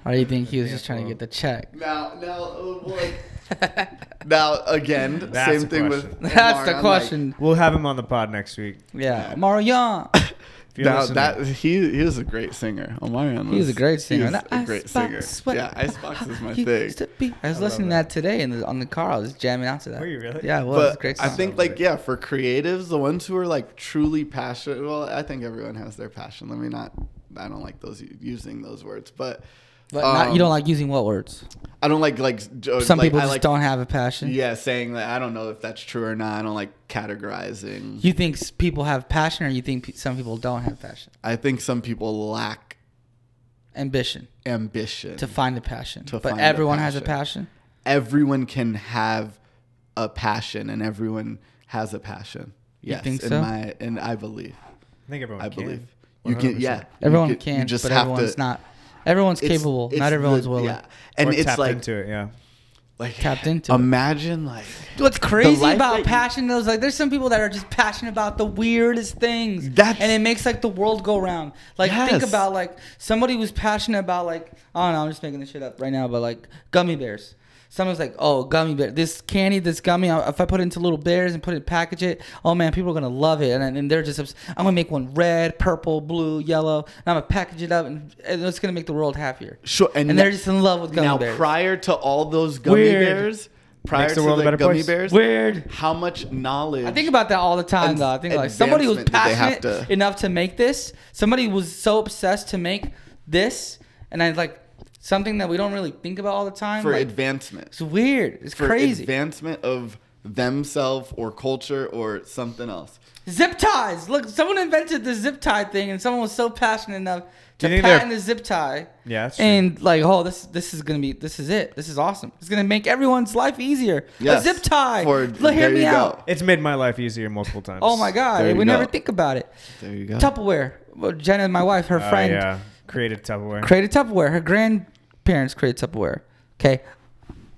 Speaker 1: Or do you think he was just trying to get the check?
Speaker 2: Now, now, uh, like, now again,
Speaker 3: That's
Speaker 2: same
Speaker 3: the
Speaker 2: thing with.
Speaker 3: question.
Speaker 1: That's the
Speaker 2: Omarion,
Speaker 1: question.
Speaker 3: we'll have him on the pod next week.
Speaker 1: yeah, Omarion.
Speaker 2: like,
Speaker 3: If you're
Speaker 2: Now
Speaker 3: listening-
Speaker 2: that he he was a great singer. Omarion
Speaker 1: He's
Speaker 2: was
Speaker 1: a great singer.
Speaker 2: He was a great singer.
Speaker 1: sweat.
Speaker 2: Yeah, Icebox is my
Speaker 1: He
Speaker 2: thing.
Speaker 1: used to be- I was
Speaker 3: I
Speaker 1: listening to that today in the, on the car. I was jamming out to that.
Speaker 3: Were you really?
Speaker 1: Yeah, it was. It was a
Speaker 2: But
Speaker 1: great
Speaker 2: I
Speaker 1: song.
Speaker 2: think like yeah, for creatives, the ones who are like truly passionate. Well, I think everyone has their passion. Let me not. I don't like those using those words, but
Speaker 1: But not, you don't
Speaker 2: um,
Speaker 1: like using what words?
Speaker 2: I don't like like j-
Speaker 1: Some
Speaker 2: like,
Speaker 1: people
Speaker 2: I
Speaker 1: just
Speaker 2: like,
Speaker 1: don't have a passion.
Speaker 2: Yeah, saying that I don't know if that's true or not. I don't like categorizing.
Speaker 1: You think s- people have passion, or you think pe- some people don't have passion?
Speaker 2: I think some people lack
Speaker 1: Ambition
Speaker 2: ambition.
Speaker 1: to find a passion,
Speaker 2: To
Speaker 1: but
Speaker 2: find a
Speaker 1: everyone has a
Speaker 2: passion.
Speaker 1: passion.
Speaker 2: everyone can have a passion, and everyone has a passion.
Speaker 1: You
Speaker 2: Yes,
Speaker 1: think
Speaker 2: in
Speaker 1: so?
Speaker 2: my and I believe.
Speaker 3: I think everyone
Speaker 2: I
Speaker 3: can.
Speaker 2: believe you can.
Speaker 3: 100%.
Speaker 2: Yeah, you
Speaker 1: Everyone can,
Speaker 2: You just
Speaker 1: but
Speaker 2: have
Speaker 1: everyone's
Speaker 2: to.
Speaker 1: not. Everyone's
Speaker 2: it's-
Speaker 1: capable.
Speaker 2: it's
Speaker 1: Not everyone's
Speaker 2: the-
Speaker 1: willing.
Speaker 2: Yeah, and
Speaker 3: Or
Speaker 2: it's
Speaker 3: tap
Speaker 2: like
Speaker 3: into it. Yeah.
Speaker 2: like
Speaker 1: Tapped into it.
Speaker 2: Imagine like
Speaker 1: What's crazy about passion though is like there's some people that are just passionate about the weirdest things.
Speaker 2: That's-
Speaker 1: and it makes like the world go round. Like think about like somebody who's passionate about like I don't know, I'm just making this shit up right now, but like gummy bears. Someone's like, oh, gummy bear. This candy, this gummy. If I put it into little bears and put it, package it, oh man, people are gonna love it. And, and they're just, obs- I'm gonna make one red, purple, blue, yellow. And I'm gonna package it up, and, and it's gonna make the world happier.
Speaker 2: sure,
Speaker 1: And,
Speaker 2: and,
Speaker 1: they're just in love with gummy
Speaker 2: now
Speaker 1: bears.
Speaker 2: prior to all those gummy
Speaker 1: Weird.
Speaker 2: bears, prior
Speaker 3: Makes the
Speaker 2: to
Speaker 3: world a
Speaker 2: the
Speaker 3: better
Speaker 2: gummy
Speaker 3: place.
Speaker 2: bears,
Speaker 1: Weird.
Speaker 2: how much knowledge
Speaker 1: I think about that all the time,
Speaker 2: And
Speaker 1: though. I think like somebody was
Speaker 2: advancement did they have
Speaker 1: passionate
Speaker 2: to-
Speaker 1: enough to make this. Somebody was so obsessed to make this, and I like something that we don't really think about all the time.
Speaker 2: for
Speaker 1: like,
Speaker 2: advancement.
Speaker 1: it's weird. It's
Speaker 2: for
Speaker 1: crazy.
Speaker 2: advancement of themselves or culture or something else.
Speaker 1: zip ties. Look, someone invented the zip tie thing, and someone was so passionate enough to
Speaker 3: you they're-
Speaker 1: patent the zip tie.
Speaker 3: Yeah, that's true.
Speaker 1: And like, oh, this this is gonna be this is it. This is awesome. It's gonna make everyone's life easier.
Speaker 2: Yes.
Speaker 1: A zip tie.
Speaker 2: For-
Speaker 1: Look, hear
Speaker 2: there
Speaker 1: me
Speaker 2: you
Speaker 1: out.
Speaker 2: go.
Speaker 3: It's made my life easier multiple times.
Speaker 1: Oh my god,
Speaker 2: There
Speaker 1: we
Speaker 2: you
Speaker 1: never think about it.
Speaker 2: There you go.
Speaker 1: Tupperware. Well, Jenna, my wife, her
Speaker 3: Oh,
Speaker 1: friend,
Speaker 3: yeah. Created Tupperware.
Speaker 1: created Tupperware. Her grandparents created Tupperware. Okay.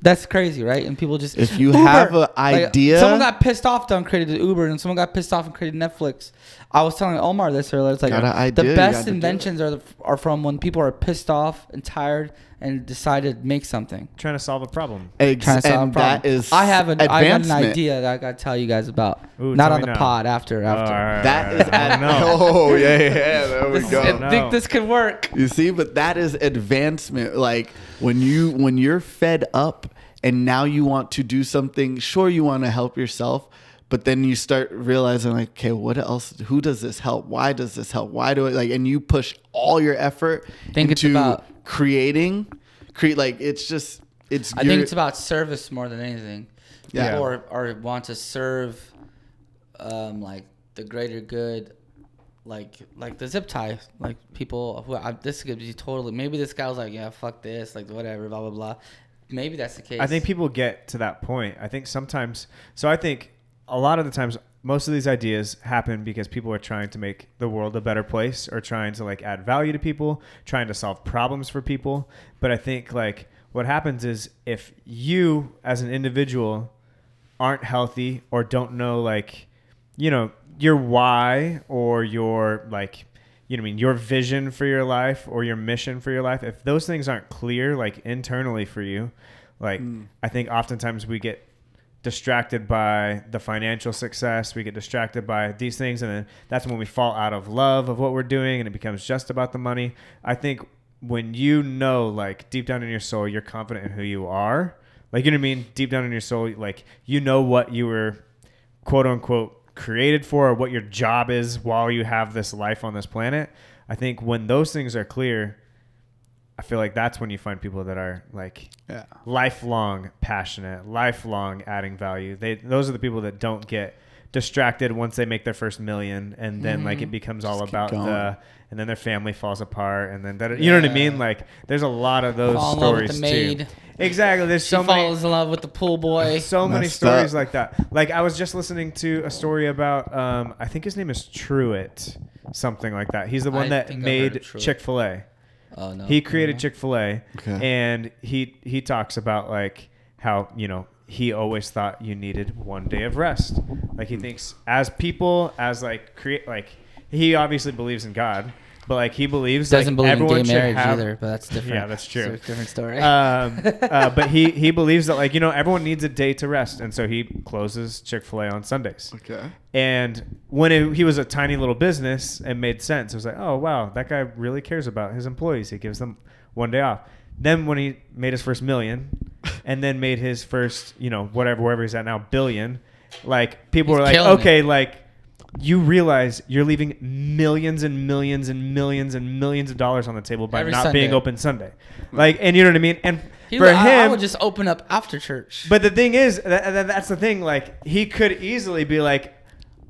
Speaker 1: That's crazy, right? And people just
Speaker 2: If you have an idea-
Speaker 1: someone got pissed off and created Uber, and someone got pissed off and created Netflix. I was telling Omar this earlier. It's like
Speaker 2: Got an idea,
Speaker 1: the best
Speaker 2: gotta do it.
Speaker 1: inventions are the, are from when people are pissed off and tired and decide to make something.
Speaker 3: Trying to solve a problem.
Speaker 2: Ex-
Speaker 1: Trying to solve
Speaker 2: and
Speaker 1: a problem.
Speaker 2: that is
Speaker 1: I have an I got an idea that I got to tell you guys about.
Speaker 3: Ooh,
Speaker 1: Not on the
Speaker 3: now.
Speaker 1: pod. After after.
Speaker 3: Alright.
Speaker 2: That is at,
Speaker 3: no.
Speaker 2: oh yeah yeah there we
Speaker 1: This-
Speaker 2: go.
Speaker 1: I
Speaker 3: No.
Speaker 1: think this could work.
Speaker 2: You see, but that is advancement. Like when you when you're fed up and now you want to do something. Sure, you want to help yourself, but then you start realizing like, okay, what else? Who does this help? Why does this help? Why do it like? And you push all your effort
Speaker 1: Think
Speaker 2: into
Speaker 1: about-
Speaker 2: creating, create like it's just it's.
Speaker 1: I think it's about service more than anything.
Speaker 2: Yeah.
Speaker 1: People are, are want to serve, um, like the greater good, like like the zip tie. Like people who I, this could be totally. Maybe this guy was like, yeah, fuck this, like whatever, blah blah blah. Maybe that's the case.
Speaker 3: I think people get to that point. I think sometimes. So I think a lot of the times, most of these ideas happen because people are trying to make the world a better place, or trying to like add value to people, trying to solve problems for people. But I think like what happens is if you as an individual aren't healthy or don't know like you know your why or your like you know I mean your vision for your life or your mission for your life if those things aren't clear like internally for you like hmm. I think oftentimes we get distracted by the financial success. We get distracted by these things and then that's when we fall out of love of what we're doing and it becomes just about the money. I think when you know like deep down in your soul you're confident in who you are like you know what I mean? Deep down in your soul like you know what you were quote unquote created for or what your job is while you have this life on this planet. I think when those things are clear, I feel like that's when you find people that are like
Speaker 2: yeah.
Speaker 3: lifelong passionate, lifelong adding value. They those are the people that don't get distracted once they make their first million and then like it becomes all
Speaker 2: Mm-hmm.
Speaker 3: about
Speaker 2: going.
Speaker 3: the and then their family falls apart and then that you know what I mean like there's a lot of those
Speaker 1: Fall in love with
Speaker 3: stories
Speaker 1: the maid.
Speaker 3: too. Exactly. There's
Speaker 1: She
Speaker 3: so many
Speaker 1: falls in love with the pool boy.
Speaker 3: so many stories
Speaker 2: up.
Speaker 3: like that. Like I was just listening to a story about um, I think his name is Truett, something like that. He's the one
Speaker 1: I
Speaker 3: that
Speaker 1: think I heard
Speaker 3: made
Speaker 1: of Truett.
Speaker 3: Chick Fil A.
Speaker 1: Oh no.
Speaker 3: He created Chick Fil A,
Speaker 2: Okay.
Speaker 3: and he he talks about like how you know he always thought you needed one day of rest. Like he hmm. thinks as people, as like create like he obviously believes in God, but like he believes
Speaker 1: Doesn't
Speaker 3: like,
Speaker 1: believe in
Speaker 3: everyone
Speaker 1: gay
Speaker 3: should
Speaker 1: marriage
Speaker 3: have,
Speaker 1: either, but that's different.
Speaker 3: Yeah, that's true.
Speaker 1: It's a different story.
Speaker 3: um, uh, but he he believes that like you know everyone needs a day to rest, and so he closes Chick Fil A on Sundays.
Speaker 2: Okay.
Speaker 3: And when it, he was a tiny little business, it made sense. It was like, oh wow, that guy really cares about his employees. He gives them one day off. Then when he made his first million, and then made his first, you know, whatever wherever he's at now, billion, like people
Speaker 1: He's
Speaker 3: were like,
Speaker 1: killing it.
Speaker 3: okay, like you realize you're leaving millions and millions and millions and millions of dollars on the table by
Speaker 1: Every
Speaker 3: not being open Sunday, like, and you know what I mean. And
Speaker 1: He
Speaker 3: for
Speaker 1: would- I, I would just open up after church.
Speaker 3: but the thing is, that, that, that's the thing. Like, he could easily be like,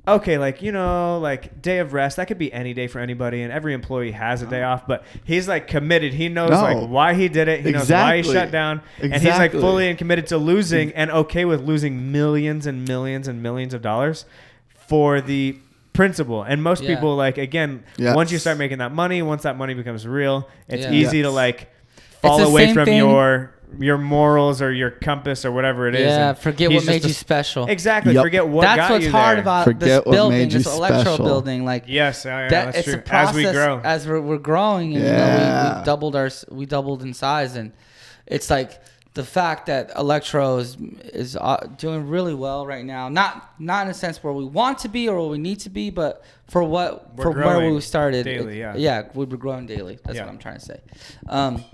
Speaker 3: okay, like, you know, like day of rest, that could be any day for anybody, and every employee has a day uh-huh. off, but he's like committed. He knows
Speaker 2: No.
Speaker 3: like why he did it. He knows why he
Speaker 2: Exactly.
Speaker 3: shut down. And he's like
Speaker 2: Exactly.
Speaker 3: fully and committed to losing and okay with losing millions and millions and millions of dollars for the principle. And most
Speaker 1: Yeah.
Speaker 3: people, like, again,
Speaker 2: Yes.
Speaker 3: once you start making that money, once that money becomes real, it's
Speaker 1: Yeah.
Speaker 3: easy to like fall
Speaker 1: the
Speaker 3: away
Speaker 1: same
Speaker 3: from
Speaker 1: thing-
Speaker 3: your your morals or your compass or whatever it is.
Speaker 1: yeah,
Speaker 3: and
Speaker 1: forget
Speaker 3: he's
Speaker 1: what made
Speaker 3: a-
Speaker 1: you special.
Speaker 3: Exactly.
Speaker 2: Yep.
Speaker 3: Forget what
Speaker 1: that's
Speaker 3: got
Speaker 1: what's
Speaker 3: you
Speaker 1: hard
Speaker 3: there.
Speaker 1: about
Speaker 2: Forget
Speaker 1: this
Speaker 2: what
Speaker 1: building,
Speaker 2: made you
Speaker 1: this electro
Speaker 2: special.
Speaker 1: building. Like
Speaker 3: Yes, yeah, yeah,
Speaker 1: that,
Speaker 3: that's
Speaker 1: it's
Speaker 3: true.
Speaker 1: a process
Speaker 3: As we grow,
Speaker 1: as we're, we're growing, and you know, we,
Speaker 2: Yeah.
Speaker 1: we doubled our s- we doubled in size, and it's like the fact that electro is is uh, doing really well right now. Not not in a sense where we want to be or where we need to be, but for what
Speaker 3: We're
Speaker 1: for where we started.
Speaker 3: daily,
Speaker 1: it-
Speaker 3: yeah.
Speaker 1: yeah, we're growing daily. That's
Speaker 3: Yeah.
Speaker 1: what I'm trying to say. Um,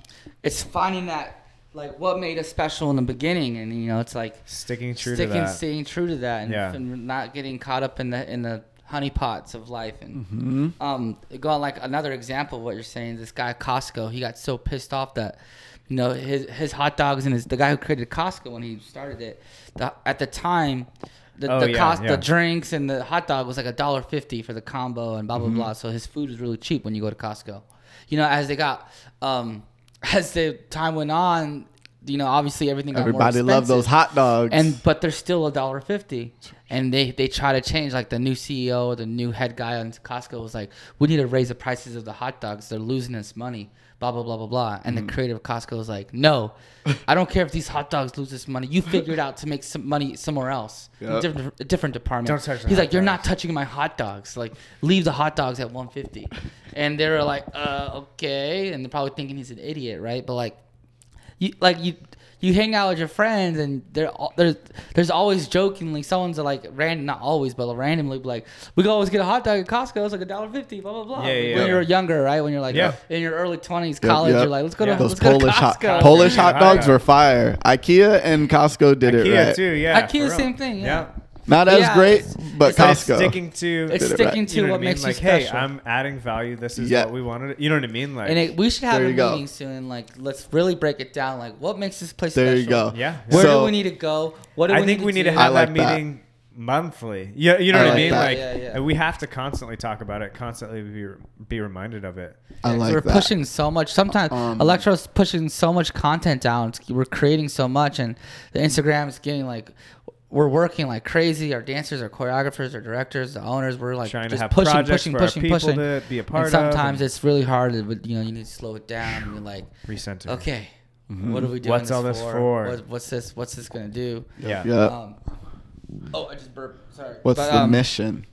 Speaker 1: it's finding that like what made us special in the beginning, and you know, it's like
Speaker 3: sticking true
Speaker 1: sticking,
Speaker 3: to that.
Speaker 1: staying true to that, and,
Speaker 3: Yeah.
Speaker 1: and not getting caught up in the in the honeypots of life. And
Speaker 2: Mm-hmm.
Speaker 1: um, go on like another example of what you're saying. This guy Costco, he got so pissed off that you know his his hot dogs and his the guy who created Costco when he started it. The, at the time. The,
Speaker 3: Oh,
Speaker 1: the,
Speaker 3: yeah,
Speaker 1: cost,
Speaker 3: yeah.
Speaker 1: the drinks and the hot dog was like a dollar fifty for the combo and blah
Speaker 2: Mm-hmm.
Speaker 1: blah blah. So his food was really cheap when you go to Costco. You know, as they got, um, as the time went on, you know, obviously everything got more
Speaker 2: Everybody loved those hot dogs.
Speaker 1: and but they're still a dollar fifty and they they try to change like the new ceo the new head guy on costco was like we need to raise the prices of the hot dogs they're losing us money blah blah blah blah blah. And
Speaker 2: Mm.
Speaker 1: the creator of costco is like no i don't care if these hot dogs lose this money. You figure it out to make some money somewhere else.
Speaker 2: Yep.
Speaker 1: a different, a different department.
Speaker 3: Don't touch
Speaker 1: he's like you're not touching my hot dogs. Like leave the hot dogs at 150 and they were like uh okay. And they're probably thinking he's an idiot right? But like you like you you hang out with your friends and there there's there's always jokingly someone's like random not always but randomly be like we can always get a hot dog at Costco it's like a dollar fifty blah blah blah
Speaker 3: Yeah, yeah,
Speaker 1: when
Speaker 3: yeah.
Speaker 1: you're younger right when you're like
Speaker 3: Yeah.
Speaker 1: in your early twenties college
Speaker 2: yep.
Speaker 1: you're like let's go
Speaker 3: Yeah.
Speaker 1: to
Speaker 2: those
Speaker 1: let's go to
Speaker 2: Polish hot
Speaker 1: Costco
Speaker 2: Polish hot
Speaker 3: hot
Speaker 2: dogs were fire. IKEA and Costco did it
Speaker 3: IKEA
Speaker 2: right.
Speaker 3: too, yeah.
Speaker 1: IKEA,
Speaker 3: for
Speaker 1: same
Speaker 3: real.
Speaker 1: thing, yeah.
Speaker 2: Not as
Speaker 1: Yeah,
Speaker 2: great, but
Speaker 1: it's like
Speaker 2: Costco.
Speaker 3: sticking to
Speaker 1: it's
Speaker 2: Did it
Speaker 1: sticking
Speaker 2: right.
Speaker 1: to
Speaker 3: you know
Speaker 1: what
Speaker 3: I mean?
Speaker 1: makes
Speaker 3: like,
Speaker 1: you special
Speaker 3: hey, I'm adding value. This is
Speaker 2: Yeah.
Speaker 3: what we wanted. You know what I mean? Like,
Speaker 1: and it, we should have
Speaker 2: There
Speaker 1: a
Speaker 2: you go.
Speaker 1: meeting soon like let's really break it down like what makes this place
Speaker 2: There
Speaker 1: special
Speaker 2: you go.
Speaker 3: yeah.
Speaker 1: where
Speaker 2: So-
Speaker 1: do we need to go what do
Speaker 3: I
Speaker 1: we
Speaker 3: think
Speaker 1: need
Speaker 3: we need to
Speaker 1: do?
Speaker 3: have
Speaker 2: I like
Speaker 3: that
Speaker 2: that.
Speaker 3: meeting monthly. Yeah, you know
Speaker 2: I
Speaker 3: what I
Speaker 2: like
Speaker 3: mean?
Speaker 2: that.
Speaker 3: Like,
Speaker 1: Yeah, yeah.
Speaker 3: we have to constantly talk about it, constantly be be reminded of it.
Speaker 2: I
Speaker 1: Yeah, 'cause
Speaker 2: like
Speaker 1: we're
Speaker 2: that.
Speaker 1: pushing so much. Sometimes
Speaker 2: Um,
Speaker 1: Electro's pushing so much content down. It's- we're creating so much, and the Instagram is getting like we're working like crazy. Our dancers, our choreographers, our directors, the owners. We're like
Speaker 3: Trying to
Speaker 1: just
Speaker 3: have
Speaker 1: pushing,
Speaker 3: projects
Speaker 1: pushing,
Speaker 3: for
Speaker 1: pushing,
Speaker 3: people
Speaker 1: pushing.
Speaker 3: to be a part
Speaker 1: and
Speaker 3: of
Speaker 1: sometimes
Speaker 3: and-
Speaker 1: it's really hard. But you know, you need to slow it down and be like,
Speaker 3: Recenter.
Speaker 1: okay, what are we doing?
Speaker 3: What's all this for?
Speaker 1: What, what's this? What's this gonna do?
Speaker 3: Yeah.
Speaker 2: Yeah.
Speaker 1: Um, oh, I just burped. Sorry.
Speaker 2: What's
Speaker 1: But,
Speaker 2: the
Speaker 1: um,
Speaker 2: mission?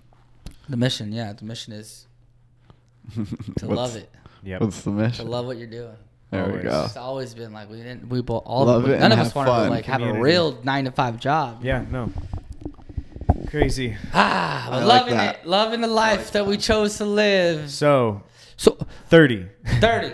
Speaker 1: The mission, yeah, the mission is to love it,
Speaker 3: Yep.
Speaker 2: What's the mission?
Speaker 1: to love what you're doing.
Speaker 2: There we go.
Speaker 1: It's always been like we didn't. We both all.
Speaker 2: Love it
Speaker 1: none
Speaker 2: and
Speaker 1: of us
Speaker 2: have
Speaker 1: wanted to
Speaker 2: fun.
Speaker 1: like have a
Speaker 3: Community.
Speaker 1: real nine to five job.
Speaker 3: Yeah. No. Crazy.
Speaker 1: Ah, but
Speaker 2: I like
Speaker 1: loving
Speaker 2: that.
Speaker 1: it, loving the life that we chose to live.
Speaker 3: So
Speaker 1: So
Speaker 3: thirty.
Speaker 1: thirty.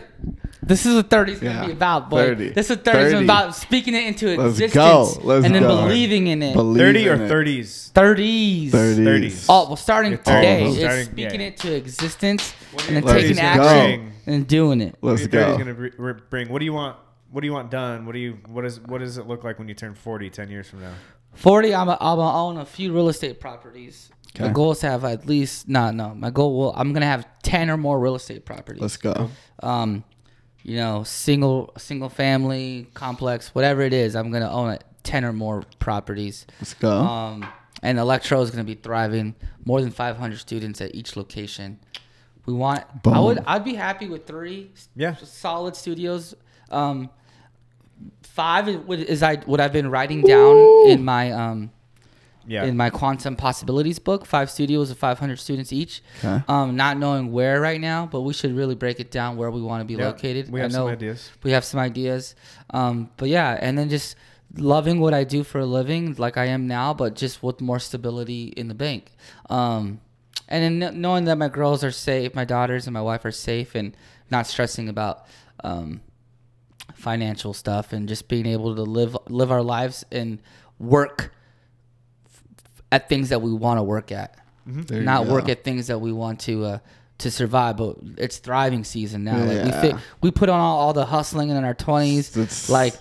Speaker 1: This is what 30 is gonna
Speaker 2: Yeah,
Speaker 1: be about, boy.
Speaker 2: 30.
Speaker 1: This is what 30 is
Speaker 2: 30.
Speaker 1: about speaking it into
Speaker 2: Let's
Speaker 1: existence
Speaker 2: go. Let's
Speaker 1: and then
Speaker 2: go.
Speaker 1: believing in it.
Speaker 2: Believe
Speaker 3: Thirty or
Speaker 2: in it.
Speaker 3: thirties.
Speaker 1: 30s.
Speaker 2: 30s.
Speaker 3: 30s.
Speaker 1: Oh, well, starting
Speaker 3: Your
Speaker 1: today, it's
Speaker 3: Starting-
Speaker 1: speaking
Speaker 3: yeah.
Speaker 1: it to existence and then
Speaker 3: your
Speaker 1: taking
Speaker 3: 30s gonna
Speaker 1: action
Speaker 3: bring?
Speaker 1: And doing it.
Speaker 2: Let's
Speaker 3: your
Speaker 2: go.
Speaker 3: gonna br- br- bring. What do you want? What do you want done? What do you? What is? What does it look like when you turn 40, 10 years from now?
Speaker 1: 40, I'm going to own a few real estate properties.
Speaker 2: Okay.
Speaker 1: My goal is to have at least, no, no. My goal will, I'm going to have 10 or more real estate properties.
Speaker 2: Let's go.
Speaker 1: um, you know, single single family complex, whatever it is, I'm gonna own it, ten or more properties.
Speaker 2: Let's go.
Speaker 1: Um, and Electro is gonna be thriving. More than 500 students at each location. We want. I would. I'd be happy with three.
Speaker 3: Yeah.
Speaker 1: Solid studios. Um, five is, I what I've been writing down in my um
Speaker 3: Yeah.
Speaker 1: in my quantum possibilities book. Five studios of 500 students each.
Speaker 2: Okay.
Speaker 1: Um, not knowing where right now, but we should really break it down where we want to be
Speaker 3: Yeah,
Speaker 1: located.
Speaker 3: we
Speaker 1: I
Speaker 3: have some ideas.
Speaker 1: We have some ideas. Um, but yeah, and then just loving what I do for a living, like I am now, but just with more stability in the bank. Um, and then knowing that my girls are safe, my daughters and my wife are safe, and not stressing about um, financial stuff, and just being able to live live our lives and work f- at things that we want to work at,
Speaker 2: There you
Speaker 1: not
Speaker 2: go.
Speaker 1: work at things that we want to uh, to survive. But it's thriving season now. Like we
Speaker 2: Yeah.
Speaker 1: we put on all, all the hustling in our twenties,
Speaker 2: It's-
Speaker 1: like.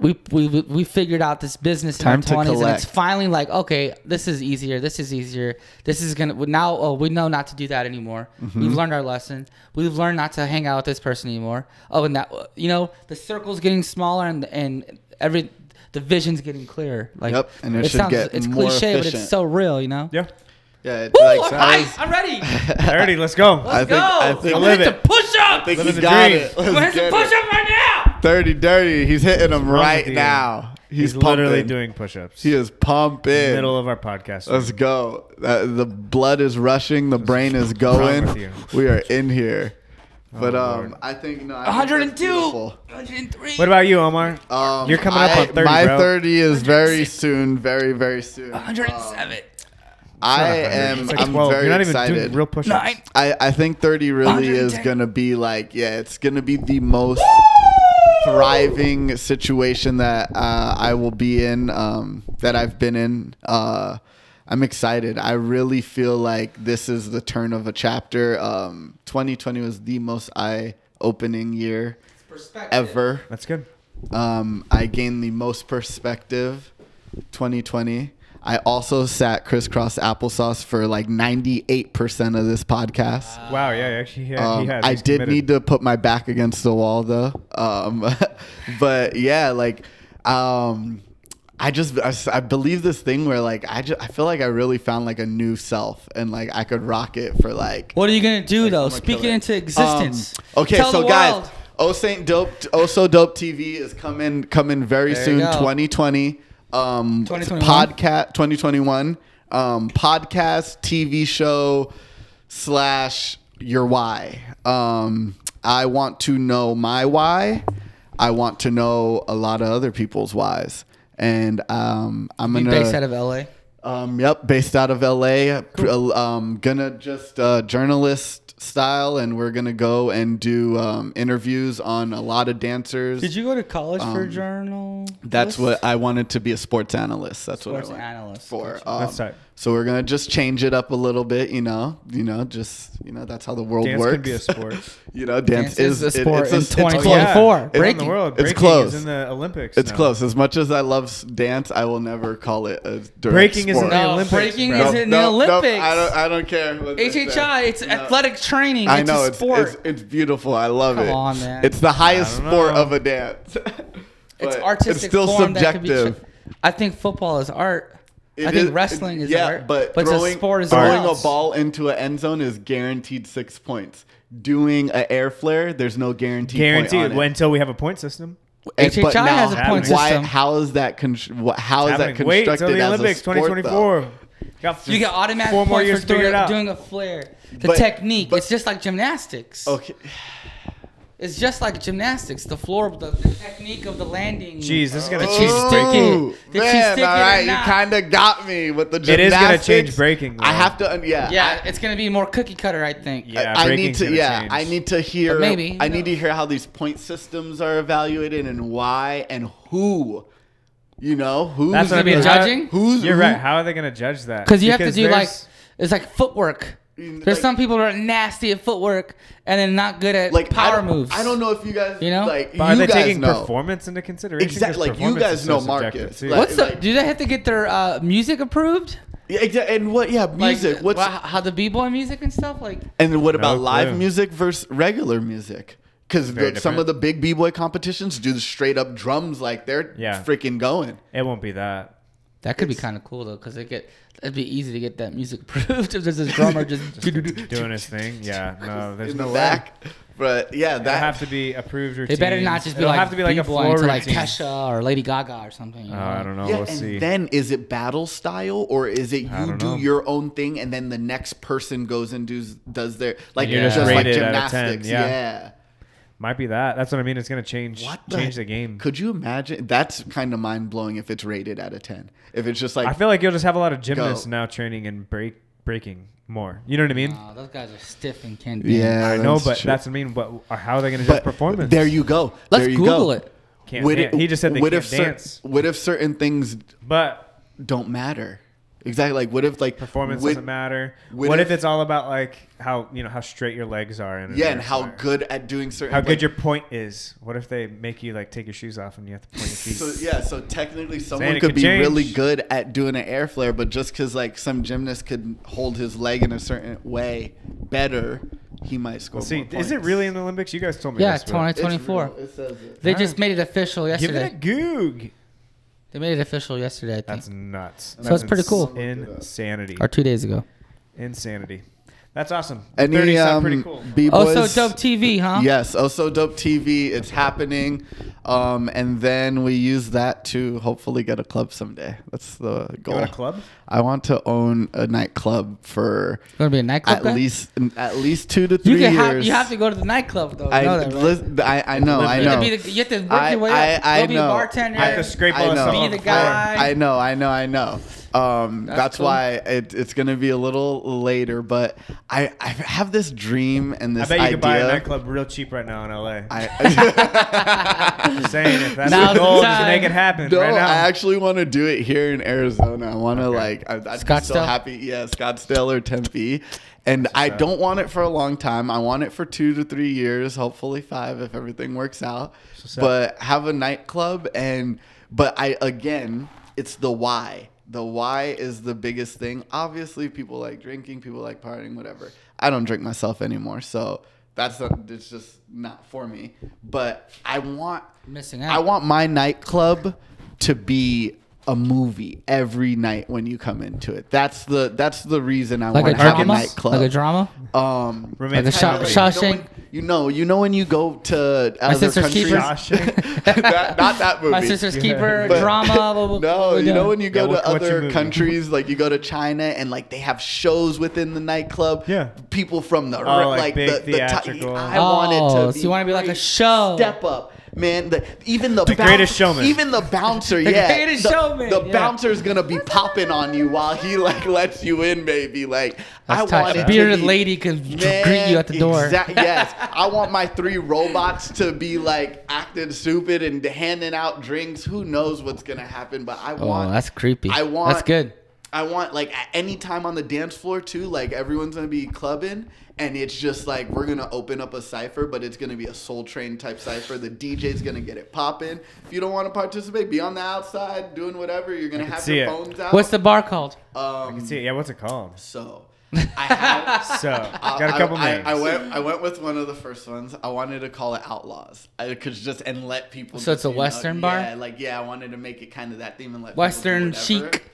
Speaker 1: We, we, we figured out this business
Speaker 2: Time
Speaker 1: in our 20s and it's finally like okay this is easier this is easier this is gonna now oh we know not to do that anymore
Speaker 2: Mm-hmm.
Speaker 1: we've learned our lesson we've learned not to hang out with this person anymore oh and that you know the circle's getting smaller and and every the vision's getting clearer like
Speaker 2: Yep, and it should get
Speaker 1: it's
Speaker 2: more
Speaker 1: cliche but it's so real you know
Speaker 3: Yeah.
Speaker 2: Yeah, it's
Speaker 1: Woo,
Speaker 2: like
Speaker 1: I'm, ready. I'm ready
Speaker 3: let's go.
Speaker 1: let's
Speaker 2: I think-
Speaker 1: go
Speaker 2: I think-
Speaker 1: I'm
Speaker 3: Live
Speaker 1: gonna hit
Speaker 3: it.
Speaker 1: some push-ups
Speaker 2: I think
Speaker 3: Living
Speaker 2: he
Speaker 3: the
Speaker 2: got
Speaker 3: dream.
Speaker 2: it.
Speaker 1: I'm gonna
Speaker 2: Let's
Speaker 1: hit some
Speaker 2: get push
Speaker 1: up right now
Speaker 2: Dirty, dirty. He's hitting them right
Speaker 3: you?
Speaker 2: now. He's,
Speaker 3: He's, literally doing push-ups.
Speaker 2: He is pumping.
Speaker 3: Middle of our podcast.
Speaker 2: Let's go. Uh, the blood is rushing. The brain is going. We are in here. But
Speaker 3: Oh,
Speaker 2: um,
Speaker 3: Lord.
Speaker 2: I think no. I think that's
Speaker 1: 102
Speaker 2: beautiful.
Speaker 1: 103
Speaker 3: What about you, Omar?
Speaker 2: Um,
Speaker 3: You're coming up
Speaker 2: I-
Speaker 3: on 30,
Speaker 2: My
Speaker 3: bro.
Speaker 2: 30 is very soon. Very, very soon.
Speaker 1: 107
Speaker 2: I
Speaker 3: It's
Speaker 2: am.
Speaker 3: like
Speaker 2: I'm
Speaker 3: 12.
Speaker 2: very
Speaker 3: You're not even
Speaker 2: excited.
Speaker 3: doing real push-ups.
Speaker 1: Nine.
Speaker 2: I, I think 30 really is
Speaker 1: 110.
Speaker 2: going to be like, yeah, it's going to be the most thriving situation that uh, I will be in, um, that I've been in. Uh, I'm excited. I really feel like this is the turn of a chapter. Um, 2020 was the most eye opening year ever.
Speaker 3: That's good.
Speaker 2: Um, I gained the most perspective 2020. I also sat crisscross applesauce for like 98% of this podcast.
Speaker 3: Wow. Yeah. Actually, yeah,
Speaker 2: Um,
Speaker 3: he has.
Speaker 2: I
Speaker 3: He's
Speaker 2: did
Speaker 3: committed.
Speaker 2: need to put my back against the wall though. Um, but yeah, like, um, I just I believe this thing where like I just I feel like I really found like a new self and like I could rock it for like
Speaker 1: What are you gonna do though?
Speaker 2: I'm
Speaker 1: Speak it
Speaker 2: it.
Speaker 1: into existence.
Speaker 2: Um, okay,
Speaker 1: Tell
Speaker 2: so
Speaker 1: the
Speaker 2: guys,
Speaker 1: world.
Speaker 2: Oh Saint Dope, Oh So Dope TV is coming coming very
Speaker 1: There
Speaker 2: soon, 2020. Um, podcast 2021. Um, podcast TV show slash your why. Um, I want to know my why. I want to know a lot of other people's whys, and um, I'm gonna
Speaker 1: based out of LA.
Speaker 2: um, yep, based out of LA. Uh, Um, gonna just uh, journalist style, and we're gonna go and do um, interviews on a lot of dancers.
Speaker 1: Did you go to college for journal?
Speaker 2: Um, That's what I wanted to be a sports analyst. That's
Speaker 1: Sports
Speaker 2: what I went
Speaker 1: analyst.
Speaker 2: for. Um,
Speaker 3: That's tight.
Speaker 2: So we're gonna just change it up a little bit, you know. You know, just you know, that's how the world
Speaker 3: Dance
Speaker 2: works.
Speaker 3: can be a sport.
Speaker 2: you know, dance,
Speaker 1: Dance is
Speaker 2: is,
Speaker 1: a
Speaker 2: it-
Speaker 1: sport
Speaker 2: it's a-
Speaker 1: in
Speaker 2: it's
Speaker 1: 2024.
Speaker 2: close.
Speaker 3: Around
Speaker 1: Breaking.
Speaker 3: the world.
Speaker 2: It's
Speaker 3: Breaking
Speaker 2: close.
Speaker 3: Is in the Olympics.
Speaker 2: It's
Speaker 3: now.
Speaker 2: close. As much as I love dance, I will never call it a direct
Speaker 3: Breaking is in the
Speaker 1: No,
Speaker 3: Olympics,
Speaker 1: breaking
Speaker 3: bro.
Speaker 1: is in the Olympics.
Speaker 2: I don't. I don't care. what they say.
Speaker 1: HHI. It's
Speaker 2: No.
Speaker 1: athletic training.
Speaker 2: I know
Speaker 1: a
Speaker 2: it's,
Speaker 1: sport.
Speaker 2: it's it's beautiful. I love
Speaker 1: Come
Speaker 2: it.
Speaker 1: on, man.
Speaker 2: It's the highest sport
Speaker 3: know.
Speaker 2: of a dance.
Speaker 1: it's artistic.
Speaker 2: It's still
Speaker 1: form that could be
Speaker 2: subjective.
Speaker 1: ch- I think football is art.
Speaker 2: It
Speaker 1: I think
Speaker 2: is-
Speaker 1: wrestling is
Speaker 2: yeah,
Speaker 1: art.
Speaker 2: but,
Speaker 1: but
Speaker 2: throwing,
Speaker 1: a sport as
Speaker 2: throwing a ball into an end zone is guaranteed six points. Doing an air flare, there's no guarantee.
Speaker 3: Guaranteed
Speaker 2: Point on it.
Speaker 3: until we have a point system.
Speaker 2: And- but
Speaker 1: HHI
Speaker 2: now,
Speaker 1: has a point
Speaker 2: why,
Speaker 1: system.
Speaker 2: How is that? Con- how is that
Speaker 3: Happening. Wait
Speaker 2: constructed
Speaker 3: until the
Speaker 2: as
Speaker 3: Olympics
Speaker 2: a sport, though?
Speaker 3: 2024. Got
Speaker 1: You get automatic
Speaker 3: four more
Speaker 1: points
Speaker 3: years
Speaker 1: for doing, doing a flare. The
Speaker 2: But-
Speaker 1: technique.
Speaker 2: but-
Speaker 1: it's just like gymnastics.
Speaker 2: Okay.
Speaker 1: It's just like gymnastics. The floor, the, the technique of the landing.
Speaker 3: Jeez, this is gonna
Speaker 1: Did
Speaker 3: change
Speaker 1: you stick it? Did you
Speaker 2: man,
Speaker 1: stick it
Speaker 2: all
Speaker 1: or
Speaker 2: right, you kind of got me with the
Speaker 3: It
Speaker 2: gymnastics.
Speaker 3: is gonna change breaking,
Speaker 2: I have to, un- yeah.
Speaker 1: Yeah, it's gonna be more cookie cutter, I think.
Speaker 3: Yeah,
Speaker 2: I need to, yeah,
Speaker 3: change.
Speaker 2: I need to hear.
Speaker 1: But maybe,
Speaker 2: I
Speaker 1: who
Speaker 2: need to hear how these point systems are evaluated and why and who. You know who's
Speaker 3: That's
Speaker 1: gonna be judging?
Speaker 2: Who's-
Speaker 3: You're
Speaker 2: who-
Speaker 3: right. How are they gonna judge that?
Speaker 1: Because you have to do like it's like footwork. There's
Speaker 2: like-
Speaker 1: some people that are nasty at footwork and then not good at
Speaker 2: like
Speaker 1: power
Speaker 2: don't-
Speaker 1: moves.
Speaker 2: I don't know if you guys,
Speaker 1: You know?
Speaker 2: like
Speaker 3: But are
Speaker 2: you
Speaker 3: they
Speaker 2: guys
Speaker 3: taking
Speaker 2: know.
Speaker 3: performance into consideration?
Speaker 2: Exactly, like, you guys
Speaker 3: is so
Speaker 2: know
Speaker 3: subjective,
Speaker 2: Marcus. Like-
Speaker 1: What's the? Do they have to get their uh, music approved?
Speaker 2: Yeah, exactly. And what? Yeah, music.
Speaker 1: Like,
Speaker 2: What's
Speaker 1: wha- how the b boy music and stuff? Like
Speaker 2: and what about
Speaker 3: No
Speaker 2: live music versus regular music? Because some of the big b boy competitions do the straight up drums, like they're
Speaker 3: Yeah.
Speaker 2: freaking going.
Speaker 3: it won't be that.
Speaker 1: That could be kind of cool though, because it get it'd be easy to get that music approved if there's this drummer just,
Speaker 3: doing his thing. Yeah, no, there's
Speaker 2: in
Speaker 3: no
Speaker 2: the
Speaker 3: way.
Speaker 2: back. But yeah,
Speaker 3: It'll
Speaker 2: that
Speaker 3: have to be approved routine.
Speaker 1: They better not just be
Speaker 3: It'll
Speaker 1: like
Speaker 3: have to be like a
Speaker 1: B-boy
Speaker 3: floor
Speaker 1: into like. Kesha or Lady Gaga or something. You
Speaker 3: Oh,
Speaker 1: know?
Speaker 3: I don't know.
Speaker 2: yeah,
Speaker 3: we'll
Speaker 2: and
Speaker 3: see.
Speaker 2: then is it battle style or is it you
Speaker 3: don't know.
Speaker 2: your own thing and then the next person goes and does does their like
Speaker 3: you're
Speaker 1: just
Speaker 2: just like
Speaker 3: rated out of 10,
Speaker 2: gymnastics?
Speaker 3: yeah.
Speaker 2: yeah.
Speaker 3: Might be that. That's what I mean. It's gonna change
Speaker 2: What
Speaker 3: change the game.
Speaker 2: Could you imagine? That's kind of mind blowing if it's rated out of ten. If it's just like
Speaker 3: I feel like you'll just have a lot of gymnasts
Speaker 2: Go.
Speaker 3: now training and break breaking more. You know what I mean?
Speaker 1: Nah, those guys are stiff and can't.
Speaker 2: Yeah,
Speaker 3: I know, but
Speaker 2: true.
Speaker 3: that's what I mean. But how are they gonna judge
Speaker 2: but
Speaker 3: performance?
Speaker 2: there you go.
Speaker 1: Let's
Speaker 2: you
Speaker 1: Google
Speaker 2: go.
Speaker 1: it.
Speaker 3: Can't
Speaker 2: What
Speaker 3: dan-
Speaker 2: if-
Speaker 3: he just said they
Speaker 2: what
Speaker 3: can't
Speaker 2: if cer-
Speaker 3: dance.
Speaker 2: what if certain things
Speaker 3: But
Speaker 2: don't matter? Exactly. Like what if like
Speaker 3: performance
Speaker 2: what-
Speaker 3: doesn't matter.
Speaker 2: what
Speaker 3: What, if,
Speaker 2: if-
Speaker 3: it's all about like how you know how straight your legs are and
Speaker 2: Yeah, and how good at doing certain
Speaker 3: how
Speaker 2: like,
Speaker 3: good your point is. What if they make you like take your shoes off and you have to point your feet?
Speaker 2: So yeah, so technically someone
Speaker 3: it
Speaker 2: could
Speaker 3: could
Speaker 2: be
Speaker 3: change.
Speaker 2: really good at doing an air flare, but just because like some gymnast could hold his leg in a certain way better, he might score.
Speaker 3: See,
Speaker 2: more
Speaker 3: is it really in the Olympics? You guys told me.
Speaker 1: Yeah,
Speaker 3: this, but-
Speaker 1: 20
Speaker 2: It's real. It says it.
Speaker 1: They
Speaker 3: Huh?
Speaker 1: just made it official yesterday.
Speaker 3: Give
Speaker 1: yesterday.
Speaker 3: it a goog.
Speaker 1: They made it official yesterday, I think,
Speaker 3: That's nuts.
Speaker 1: So it's pretty cool.
Speaker 3: Insanity.
Speaker 1: or two days ago.
Speaker 3: Insanity. That's awesome. The
Speaker 2: Any
Speaker 3: 30 sound
Speaker 2: um,
Speaker 3: pretty cool.
Speaker 2: B-boys?
Speaker 1: Oh, so dope TV, huh?
Speaker 2: Yes, also dope TV. It's happening, um, and then we use that to hopefully get a club someday. That's the
Speaker 3: You
Speaker 2: goal.
Speaker 3: want a club?
Speaker 2: I want to own a nightclub for
Speaker 1: Gonna be a nightclub
Speaker 2: at
Speaker 1: guy?
Speaker 2: least at least two to three
Speaker 1: You can
Speaker 2: years.
Speaker 1: have you have to go to the nightclub though.
Speaker 2: I,
Speaker 1: you know that, right?
Speaker 2: lis- I, I know, I
Speaker 3: Live
Speaker 1: You
Speaker 2: know.
Speaker 1: have to, be the, you have to work
Speaker 2: I,
Speaker 1: your way
Speaker 2: I,
Speaker 1: up.
Speaker 2: I
Speaker 1: Go be
Speaker 2: know.
Speaker 1: a bartender.
Speaker 3: I have to scrape all
Speaker 2: I
Speaker 3: the
Speaker 2: know.
Speaker 3: stuff
Speaker 1: Be
Speaker 3: off
Speaker 1: the
Speaker 3: the floor.
Speaker 1: guy.
Speaker 2: I know, I know, I know. Um,
Speaker 1: That's
Speaker 2: that's
Speaker 1: cool.
Speaker 2: why it, it's gonna be a little later, but I, I have this dream and this I
Speaker 3: bet you
Speaker 2: idea.
Speaker 3: could buy a nightclub real cheap right now in LA.
Speaker 2: I,
Speaker 3: I'm saying if that's
Speaker 1: Now's
Speaker 3: the
Speaker 1: the
Speaker 3: goal, just make it happen
Speaker 2: no,
Speaker 3: right now.
Speaker 2: I actually want to do it here in Arizona. I want to
Speaker 3: Okay.
Speaker 2: like, I, I'd be so
Speaker 1: Scottsdale?
Speaker 2: happy. Yeah, Scottsdale or Tempe. And I don't want it for a long time. I want it for two to three years, hopefully five if everything works out.
Speaker 3: what's up.
Speaker 2: But have a nightclub and, but I again, it's the why. The why is the biggest thing. Obviously, people like drinking, people like partying, whatever. I don't drink myself anymore, so that's not, it's just not for me. But I want
Speaker 1: Missing out.
Speaker 2: I want my nightclub to be a movie every night when you come into it. That's the that's the reason I
Speaker 1: like a
Speaker 2: want to have a
Speaker 1: drama,
Speaker 2: nightclub.
Speaker 1: like a drama.
Speaker 2: Um,
Speaker 3: Romantic
Speaker 1: Like a Shaw-
Speaker 3: comedy.
Speaker 1: Shaw-
Speaker 2: you know, you know, you know when you go to other
Speaker 1: Sister's. Keeper.
Speaker 2: That- not that movie.
Speaker 1: My sister's
Speaker 3: Yeah.
Speaker 1: keeper
Speaker 2: But-
Speaker 1: drama.
Speaker 2: No, you know when you go
Speaker 3: Yeah,
Speaker 2: to
Speaker 3: what- what's your
Speaker 2: other countries, like you go to China and like they have shows within the nightclub.
Speaker 3: Yeah.
Speaker 2: people from the
Speaker 3: Oh, like
Speaker 2: like,
Speaker 3: big
Speaker 2: the, the ti-
Speaker 3: theatrical.
Speaker 2: I want it
Speaker 1: Oh,
Speaker 2: to.
Speaker 1: so you want to be like a show.
Speaker 2: Step up, man. The, even the,
Speaker 3: The Greatest Showman.
Speaker 2: Even the bouncer,
Speaker 1: The
Speaker 2: yeah.
Speaker 1: Greatest
Speaker 2: the,
Speaker 1: Showman,
Speaker 2: The
Speaker 1: yeah.
Speaker 2: bouncer's gonna be popping on you while he like lets you in, baby. Like I
Speaker 1: That's tight.
Speaker 2: want
Speaker 1: A bearded
Speaker 2: be,
Speaker 1: lady can greet you at the door.
Speaker 2: exact- yes, I want my three robots to be like acting stupid and handing out drinks. Who knows what's gonna happen? But I want.
Speaker 1: Oh,
Speaker 2: want.
Speaker 1: that's creepy.
Speaker 2: I want.
Speaker 1: That's good.
Speaker 2: I want like at any time on the dance floor too. Like everyone's gonna be clubbing, and it's just like we're gonna open up a cipher, but it's gonna be a Soul Train type cipher. The DJ's gonna get it popping. If you don't want to participate, be on the outside doing whatever. You're gonna
Speaker 3: can
Speaker 2: have
Speaker 3: see
Speaker 2: your
Speaker 3: it.
Speaker 2: phones out.
Speaker 1: What's the bar called?
Speaker 2: um?
Speaker 3: See, it. yeah, what's it called?
Speaker 2: So I have.
Speaker 3: So,
Speaker 2: I-
Speaker 3: got a couple
Speaker 2: I,
Speaker 3: names.
Speaker 2: I, I went. I went with one of the first ones. I wanted to call it Outlaws. I could just and let people.
Speaker 1: So it's a
Speaker 2: you know,
Speaker 1: Western bar?
Speaker 2: Yeah, like yeah, I wanted to make it kind of that theme and let people do
Speaker 1: Western chic.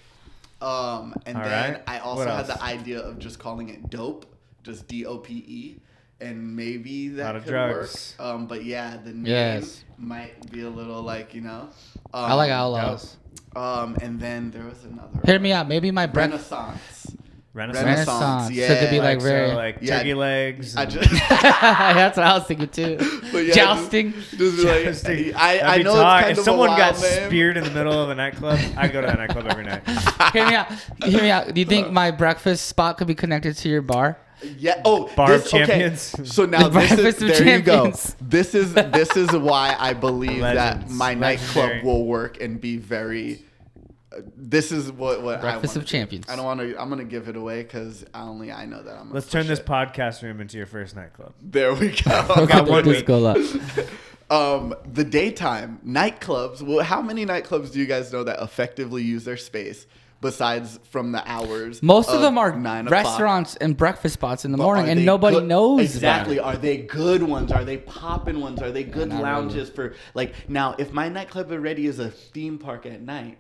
Speaker 2: Um, and
Speaker 3: All
Speaker 2: then
Speaker 3: right.
Speaker 2: I also
Speaker 3: What
Speaker 2: had
Speaker 3: else?
Speaker 2: the idea of just calling it dope, just D O P E, and maybe that
Speaker 3: Lot of
Speaker 2: could
Speaker 3: drugs.
Speaker 2: work. Um, but yeah, the name
Speaker 1: Yes.
Speaker 2: might be a little like you know. Um,
Speaker 1: I like outlaws.
Speaker 2: Um, and then there was another.
Speaker 1: Hear me out. Maybe my breakfast.
Speaker 2: Renaissance.
Speaker 3: Renaissance.
Speaker 2: Renaissance.
Speaker 1: Renaissance.
Speaker 2: yeah.
Speaker 1: So it could be like
Speaker 3: so,
Speaker 1: very.
Speaker 3: like
Speaker 2: Yeah.
Speaker 3: turkey legs.
Speaker 2: I just.
Speaker 1: That's what I was thinking too.
Speaker 2: But yeah,
Speaker 1: Jousting.
Speaker 2: Just, just like,
Speaker 3: Jousting.
Speaker 2: I, I know
Speaker 3: talk.
Speaker 2: it's kind
Speaker 3: if
Speaker 2: of
Speaker 3: someone
Speaker 2: a
Speaker 3: got
Speaker 2: wild name.
Speaker 3: speared in the middle of a nightclub, I'd go to that nightclub every night.
Speaker 1: Hear me out. Hear me out. Do you think uh. my breakfast spot could be connected to your bar?
Speaker 2: Yeah. Oh,
Speaker 3: Bar of
Speaker 2: this, okay.
Speaker 3: Champions.
Speaker 2: So now
Speaker 1: The
Speaker 2: this is
Speaker 1: Breakfast of
Speaker 2: there you go. This is this is why I believe that
Speaker 3: Legends.
Speaker 2: my nightclub will work and be very. This is what what
Speaker 1: Breakfast
Speaker 2: I
Speaker 1: of
Speaker 2: wanna do.
Speaker 1: Champions.
Speaker 2: I don't want to. I'm gonna give it away because only I know that I'm. Gonna
Speaker 3: Let's turn this
Speaker 2: it.
Speaker 3: podcast room into your first nightclub.
Speaker 2: There we go.
Speaker 3: got one
Speaker 1: This
Speaker 3: week.
Speaker 1: go
Speaker 2: um, the daytime nightclubs. Well, how many nightclubs do you guys know that effectively use their space besides from the hours?
Speaker 1: Most of them are
Speaker 2: nine o'clock?
Speaker 1: restaurants and breakfast spots in the
Speaker 2: But
Speaker 1: morning, and nobody
Speaker 2: good-
Speaker 1: knows
Speaker 2: exactly.
Speaker 1: About it.
Speaker 2: Are they good ones? Are they popping ones? Are they good
Speaker 1: not
Speaker 2: lounges for like now? If my nightclub already is a theme park at night,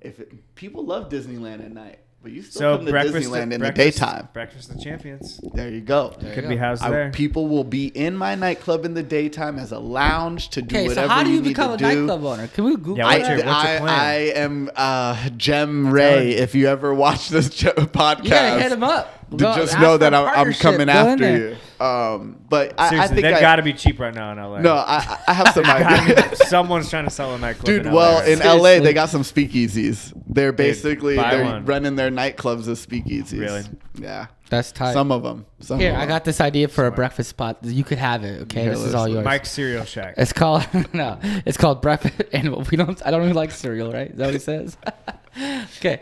Speaker 2: if it, people love Disneyland at night, but you still
Speaker 3: So
Speaker 2: come to
Speaker 3: breakfast
Speaker 2: Disneyland in the daytime.
Speaker 3: Breakfast of champions
Speaker 2: There you go.
Speaker 1: There you
Speaker 3: could
Speaker 1: go.
Speaker 3: be housed
Speaker 2: I-
Speaker 3: there.
Speaker 2: people will be in my nightclub in the daytime as a lounge to do
Speaker 1: Okay, so
Speaker 2: whatever
Speaker 1: how do you
Speaker 2: need
Speaker 1: become a
Speaker 2: do.
Speaker 1: nightclub owner? Can we Google
Speaker 3: Yeah,
Speaker 2: I,
Speaker 3: what's your- what's
Speaker 2: I,
Speaker 3: plan?
Speaker 2: I am uh, Jem Ray. If you ever watch this podcast,
Speaker 1: You gotta hit him up.
Speaker 2: To
Speaker 1: Go-
Speaker 2: just know that
Speaker 1: a
Speaker 2: I'm, I'm coming after
Speaker 1: there.
Speaker 2: you. Um, but I, I think
Speaker 3: they've got to be cheap right now in LA.
Speaker 2: no, I, I have some
Speaker 3: Gotta be- someone's trying to sell a nightclub.
Speaker 2: Dude,
Speaker 3: in
Speaker 2: well,
Speaker 3: LA.
Speaker 2: in LA, they got some speakeasies. They're basically
Speaker 3: buy
Speaker 2: they're
Speaker 3: one.
Speaker 2: running their nightclubs as speakeasies.
Speaker 3: Really?
Speaker 2: Yeah.
Speaker 1: That's tight.
Speaker 2: Some of them. Some
Speaker 1: Here,
Speaker 2: of
Speaker 1: I got this idea for a breakfast spot. You could have it. Okay,
Speaker 2: Here,
Speaker 1: this is all yours.
Speaker 3: Mike's Cereal Shack.
Speaker 1: It's called no. It's called breakfast, and we don't. I don't really like cereal, right? Is that what he says? okay,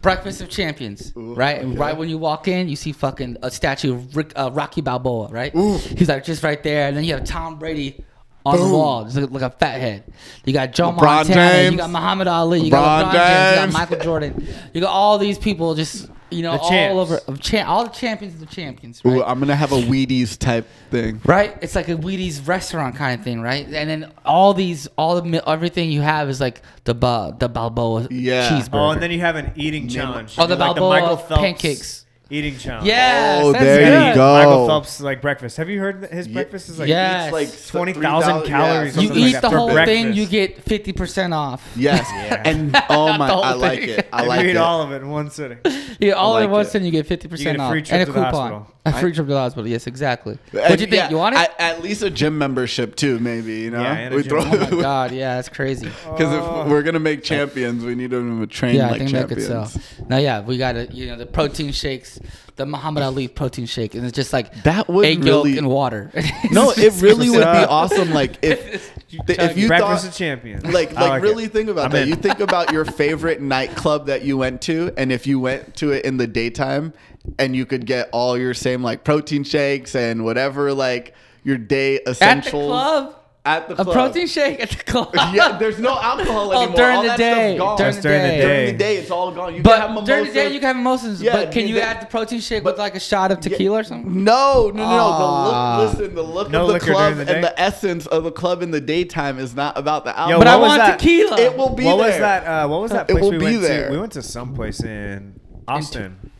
Speaker 1: breakfast of champions,
Speaker 2: Ooh,
Speaker 1: right? And
Speaker 2: okay.
Speaker 1: right when you walk in, you see fucking a statue of Rick, uh, Rocky Balboa, right?
Speaker 2: Ooh.
Speaker 1: He's like just right there, and then you have Tom Brady. On the wall, just like, like a fat head. You got Joe
Speaker 2: LeBron
Speaker 1: Montana.
Speaker 2: James.
Speaker 1: You got Muhammad Ali. You got
Speaker 2: LeBron
Speaker 1: LeBron James. You got Michael Jordan. You got all these people just you know
Speaker 3: The
Speaker 1: all
Speaker 3: champs.
Speaker 1: over of cha- all the champions of the champions. Right?
Speaker 2: Ooh, I'm gonna have a Wheaties type thing.
Speaker 1: right? It's like a Wheaties restaurant kind of thing, right? And then all these, all the mi- everything you have is like the ba- the Balboa
Speaker 2: Yeah.
Speaker 1: cheeseburger.
Speaker 3: Oh, and then you have an eating challenge.
Speaker 1: Oh, the
Speaker 3: You do like
Speaker 1: Balboa
Speaker 3: Michael Phelps
Speaker 1: pancakes.
Speaker 3: Eating challenge.
Speaker 1: yes,
Speaker 2: Oh,
Speaker 1: that's
Speaker 2: there you
Speaker 1: good.
Speaker 2: go.
Speaker 3: Michael Phelps like breakfast. Have you heard that his
Speaker 2: Ye-
Speaker 3: breakfast is like
Speaker 1: Yeah.
Speaker 2: It's like
Speaker 1: Yes.
Speaker 3: 20,000 calories or
Speaker 1: You
Speaker 3: something
Speaker 1: eat
Speaker 3: like
Speaker 1: the
Speaker 3: that for
Speaker 1: whole thing,
Speaker 3: breakfast.
Speaker 1: you get fifty percent off.
Speaker 2: Yes.
Speaker 3: Yeah.
Speaker 2: And oh my,
Speaker 1: The whole
Speaker 2: I like
Speaker 1: thing.
Speaker 2: it. I
Speaker 3: If
Speaker 2: like
Speaker 3: you eat
Speaker 2: it.
Speaker 3: all of it in one sitting.
Speaker 1: Yeah, all
Speaker 2: I
Speaker 1: at
Speaker 2: like
Speaker 1: once,
Speaker 2: it.
Speaker 1: and you get fifty percent
Speaker 3: get a
Speaker 1: off
Speaker 3: free trip
Speaker 1: and a
Speaker 3: to the
Speaker 1: coupon.
Speaker 3: hospital.
Speaker 1: A free trip to the hospital. Yes, exactly.
Speaker 2: Uh,
Speaker 1: what do you think?
Speaker 2: yeah,
Speaker 1: you want it?
Speaker 2: At, at least a gym membership too, maybe. You know,
Speaker 3: Yeah, and a
Speaker 2: we
Speaker 3: gym
Speaker 2: throw
Speaker 1: oh my god, yeah, that's crazy.
Speaker 2: because
Speaker 3: Oh.
Speaker 2: if we're gonna make champions, we need them to train
Speaker 1: Yeah, I
Speaker 2: like
Speaker 1: think that could
Speaker 2: champions.
Speaker 1: sell. Now, yeah, we got to you know the protein shakes, the Muhammad Ali protein shake, and it's just like
Speaker 2: That would
Speaker 1: egg
Speaker 2: really-
Speaker 1: yolk and water.
Speaker 2: No, it really would be awesome. Like if if you
Speaker 3: breakfast
Speaker 2: thought
Speaker 3: of champions.
Speaker 2: like
Speaker 3: I
Speaker 2: like,
Speaker 3: it.
Speaker 2: really think about
Speaker 3: I'm
Speaker 2: that.
Speaker 3: in.
Speaker 2: You think about your favorite nightclub that you went to, and if you went to it in the daytime, and you could get all your same like protein shakes and whatever like your day
Speaker 1: At the
Speaker 2: essentials
Speaker 1: club,
Speaker 2: At the
Speaker 1: a protein shake at the club.
Speaker 2: Yeah, there's no alcohol
Speaker 1: Oh,
Speaker 2: anymore.
Speaker 1: during
Speaker 2: all
Speaker 1: the day.
Speaker 2: gone.
Speaker 1: During the
Speaker 3: during the
Speaker 1: day.
Speaker 3: day.
Speaker 2: During the day, it's all gone. You can have
Speaker 1: But during the day, you can have mimosas.
Speaker 2: Yeah,
Speaker 1: but can
Speaker 2: you
Speaker 1: you add the protein shake
Speaker 2: but-
Speaker 1: with like a shot of tequila or something?
Speaker 2: No, no, no,
Speaker 1: Ah.
Speaker 2: no. The look, listen, the look
Speaker 3: No
Speaker 2: of the club
Speaker 3: the
Speaker 2: and the essence of the club in the daytime is not about the alcohol.
Speaker 3: Yo,
Speaker 1: But I want
Speaker 3: that?
Speaker 1: tequila.
Speaker 2: it will be
Speaker 3: what
Speaker 2: there.
Speaker 3: was that? Uh, what was that
Speaker 2: It
Speaker 3: place
Speaker 2: will
Speaker 3: we
Speaker 2: be
Speaker 3: went
Speaker 2: there.
Speaker 3: to? We went to some place in Austin.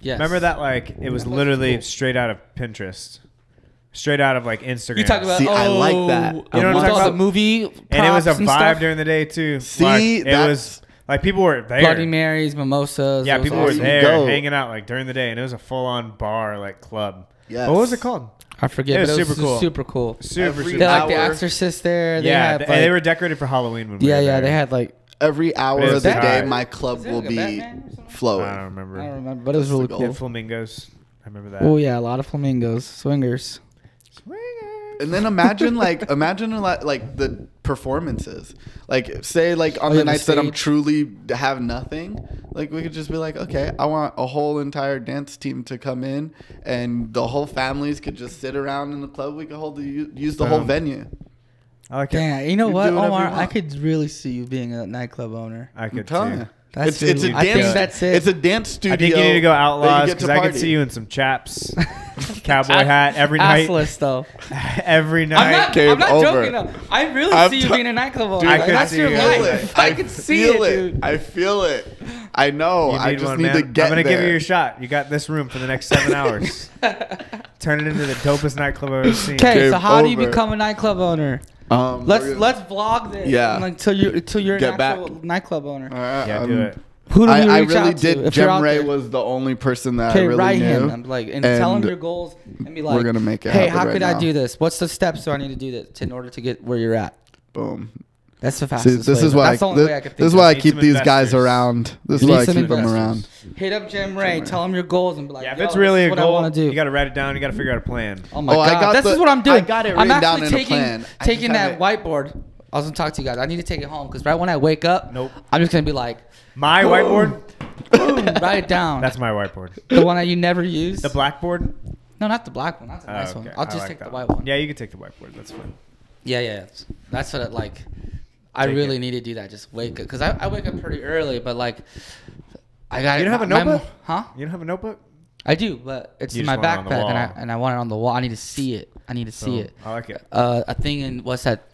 Speaker 1: Yes.
Speaker 3: Remember that? Like it was literally straight out of Pinterest, straight out of like Instagram.
Speaker 1: You talk about?
Speaker 2: See,
Speaker 1: oh,
Speaker 2: I like oh, that.
Speaker 1: You know what I'm talking
Speaker 3: that.
Speaker 1: about? Movie
Speaker 3: and it was a vibe
Speaker 1: stuff?
Speaker 3: during the day too.
Speaker 2: See,
Speaker 3: like, it was like people were there.
Speaker 1: Bloody Marys, mimosas.
Speaker 3: yeah, people were
Speaker 1: awesome.
Speaker 2: There
Speaker 3: there
Speaker 2: go.
Speaker 3: hanging out like during the day, and it was a full-on bar like club.
Speaker 2: Yes.
Speaker 3: What was it called?
Speaker 1: I forget.
Speaker 3: It was
Speaker 1: but it was
Speaker 3: super cool.
Speaker 1: Super cool.
Speaker 3: Super.
Speaker 2: Every
Speaker 3: super
Speaker 1: They had like the. Exorcist there. They
Speaker 3: yeah,
Speaker 1: had, like,
Speaker 3: and they were decorated for Halloween. When we
Speaker 1: Yeah,
Speaker 3: were
Speaker 1: yeah.
Speaker 3: there.
Speaker 1: They had like.
Speaker 2: Every hour of the day, my club will
Speaker 1: like
Speaker 2: be
Speaker 1: Batman or something?
Speaker 3: I
Speaker 2: flowing.
Speaker 3: don't remember.
Speaker 1: I don't remember, but it was
Speaker 2: That's
Speaker 1: really cool.
Speaker 3: flamingos. I remember that.
Speaker 1: Oh yeah, a lot of flamingos, swingers.
Speaker 2: And then imagine like imagine a lot, like the performances. Like say like on
Speaker 1: Oh,
Speaker 2: the
Speaker 1: yeah, the
Speaker 2: nights that I'm truly have nothing, like we could just be like, okay, I want a whole entire dance team to come in, and the whole families could just sit around in the club. We could hold the use the whole venue.
Speaker 3: Okay. like.
Speaker 1: Damn, you know
Speaker 2: You
Speaker 1: what, Omar?
Speaker 2: you
Speaker 1: I could really see you being a nightclub owner.
Speaker 3: I could tell
Speaker 2: you.
Speaker 1: That's
Speaker 2: it's, it's a
Speaker 1: really- I think
Speaker 2: dance.
Speaker 1: that's it.
Speaker 2: It's a dance studio.
Speaker 3: I think you need to go
Speaker 2: that you
Speaker 3: outlaws because I
Speaker 2: can
Speaker 3: see you in some chaps, cowboy hat every night.
Speaker 1: Assless though.
Speaker 3: every
Speaker 1: I'm
Speaker 3: night.
Speaker 1: not.
Speaker 2: Game
Speaker 1: I'm not
Speaker 2: over.
Speaker 1: joking though. I really
Speaker 2: I'm
Speaker 1: see you
Speaker 2: t-
Speaker 1: being a nightclub owner.
Speaker 2: Dude,
Speaker 3: I
Speaker 1: Like,
Speaker 3: could
Speaker 1: that's
Speaker 3: see
Speaker 1: your
Speaker 3: you.
Speaker 1: life. I, could see
Speaker 2: feel
Speaker 1: it, dude.
Speaker 2: I feel it. I know. I just
Speaker 3: one,
Speaker 2: need
Speaker 3: man.
Speaker 2: to get.
Speaker 3: I'm gonna
Speaker 2: there.
Speaker 3: give you your shot. You got this room for the next seven hours. Turn it into the dopest nightclub I've ever seen.
Speaker 1: Okay, so how do you become a nightclub owner?
Speaker 2: Um,
Speaker 1: Let's
Speaker 2: gonna-
Speaker 1: let's vlog this.
Speaker 2: Yeah.
Speaker 1: Until you until you're
Speaker 2: Get
Speaker 1: an
Speaker 2: back.
Speaker 1: actual nightclub owner.
Speaker 2: All right,
Speaker 3: Yeah,
Speaker 2: um,
Speaker 3: do it.
Speaker 1: Who do we
Speaker 2: I, I
Speaker 1: reach
Speaker 2: really
Speaker 1: out
Speaker 2: did.
Speaker 1: to? If you're
Speaker 2: Jem
Speaker 1: out
Speaker 2: Ray
Speaker 1: there?
Speaker 2: was the only person that I
Speaker 1: Okay,
Speaker 2: really
Speaker 1: write
Speaker 2: knew.
Speaker 1: him. I'm like, and, tell him your goals and be like,
Speaker 2: we're gonna make it
Speaker 1: Hey, how
Speaker 2: right
Speaker 1: could
Speaker 2: now."
Speaker 1: I do this? What's the steps do I need to do this in order to get where you're at?
Speaker 2: Boom.
Speaker 1: That's the
Speaker 2: See,
Speaker 1: fastest.
Speaker 2: this
Speaker 1: way.
Speaker 2: is why.
Speaker 1: That's the
Speaker 2: I,
Speaker 1: only
Speaker 2: this,
Speaker 1: way I could think.
Speaker 2: this is why I keep
Speaker 3: some
Speaker 2: these guys around. This is why I
Speaker 1: some
Speaker 2: keep them around.
Speaker 1: Hit up Jim Ray. Tell him your goals and be like,
Speaker 3: Yeah, if it's really a
Speaker 1: what
Speaker 3: goal,
Speaker 1: I want to do.
Speaker 3: you got to write it down. You got to figure out a plan.
Speaker 1: Oh my
Speaker 2: Oh,
Speaker 1: god, this
Speaker 2: the-
Speaker 1: is what I'm doing.
Speaker 2: I got it
Speaker 1: I'm
Speaker 2: written down
Speaker 1: actually
Speaker 2: in a
Speaker 1: taking
Speaker 2: plan. I
Speaker 1: taking
Speaker 2: just
Speaker 1: that whiteboard. I was gonna talk to you guys. I need to take it home because right when I wake up,
Speaker 3: Nope.
Speaker 1: I'm just gonna be like,
Speaker 3: My whiteboard.
Speaker 1: boom, write it down.
Speaker 3: That's my whiteboard.
Speaker 1: the one that you never use.
Speaker 3: The blackboard.
Speaker 1: no, not the black one. That's a
Speaker 3: Oh,
Speaker 1: nice
Speaker 3: okay.
Speaker 1: one. I'll just
Speaker 3: like
Speaker 1: take the white one.
Speaker 3: Yeah, you can take the whiteboard. That's fine.
Speaker 1: Yeah, yeah. yeah. That's what it, like. I really
Speaker 3: it.
Speaker 1: need to do that. Just wake up because I, I wake up pretty early, but like, I got
Speaker 3: You don't have a
Speaker 1: my-
Speaker 3: notebook?
Speaker 1: huh?
Speaker 3: You don't have a notebook?
Speaker 1: I do, but it's
Speaker 3: You
Speaker 1: in my
Speaker 3: want it on the
Speaker 1: backpack, and I and I want it on the wall. I need to see it. I need to see
Speaker 3: So,
Speaker 1: it.
Speaker 3: I like it.
Speaker 1: Uh, a thing in what's that?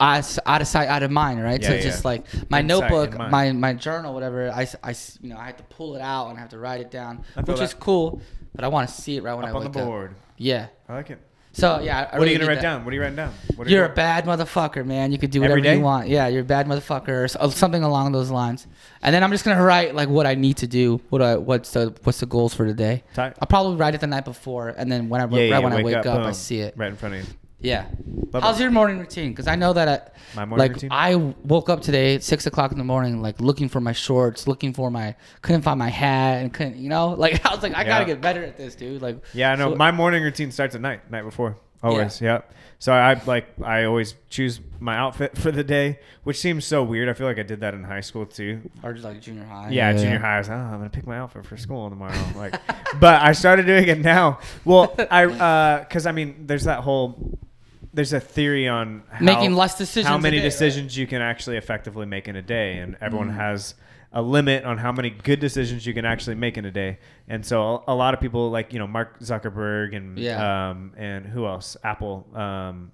Speaker 1: out out of sight, out of mind, right?
Speaker 3: Yeah,
Speaker 1: so
Speaker 3: yeah.
Speaker 1: just like my
Speaker 3: In
Speaker 1: notebook,
Speaker 3: in
Speaker 1: my my journal, whatever. I, s- I s- you know I have to pull it out and I have to write it down, which is cool. But I want to see it right when I wake
Speaker 3: Up on
Speaker 1: wake
Speaker 3: the
Speaker 1: up.
Speaker 3: board.
Speaker 1: Yeah.
Speaker 3: I like it.
Speaker 1: So yeah. I
Speaker 3: what are you gonna write
Speaker 1: that.
Speaker 3: down? What are you writing down? What are
Speaker 1: You're
Speaker 3: you
Speaker 1: a bad motherfucker, man. You could do whatever you want. Yeah, you're a bad motherfucker, or something along those lines. And then I'm just gonna write like what I need to do. What I what's the what's the goals for today. I'll probably write it the night before, and then when I
Speaker 3: Yeah,
Speaker 1: right
Speaker 3: yeah,
Speaker 1: when I wake up, I see it.
Speaker 3: right in front of you.
Speaker 1: Yeah.
Speaker 3: Love
Speaker 1: How's your morning routine? Because I know that I,
Speaker 3: My morning
Speaker 1: like
Speaker 3: routine?
Speaker 1: I woke up today at six o'clock in the morning, like looking for my shorts, looking for my couldn't find my hat, and couldn't you know like I was like I gotta get better at this, dude. Like
Speaker 3: Yeah, I know.
Speaker 1: so-
Speaker 3: my morning routine starts at night, night before. Always. Yeah. So I like I always choose my outfit for the day, which seems so weird. I feel like I did that in high school too.
Speaker 1: or just like junior high.
Speaker 3: Yeah, junior high. I was, oh, I'm gonna pick my outfit for school tomorrow. Like, but I started doing it now. Well, I uh, because I mean, there's that whole there's a theory on how,
Speaker 1: Making less decisions
Speaker 3: how many
Speaker 1: day, right?
Speaker 3: decisions you can actually effectively make in a day, and everyone
Speaker 1: Mm.
Speaker 3: has a limit on how many good decisions you can actually make in a day. And so a, a lot of people like you know Mark Zuckerberg and
Speaker 1: Yeah.
Speaker 3: um and who else Apple um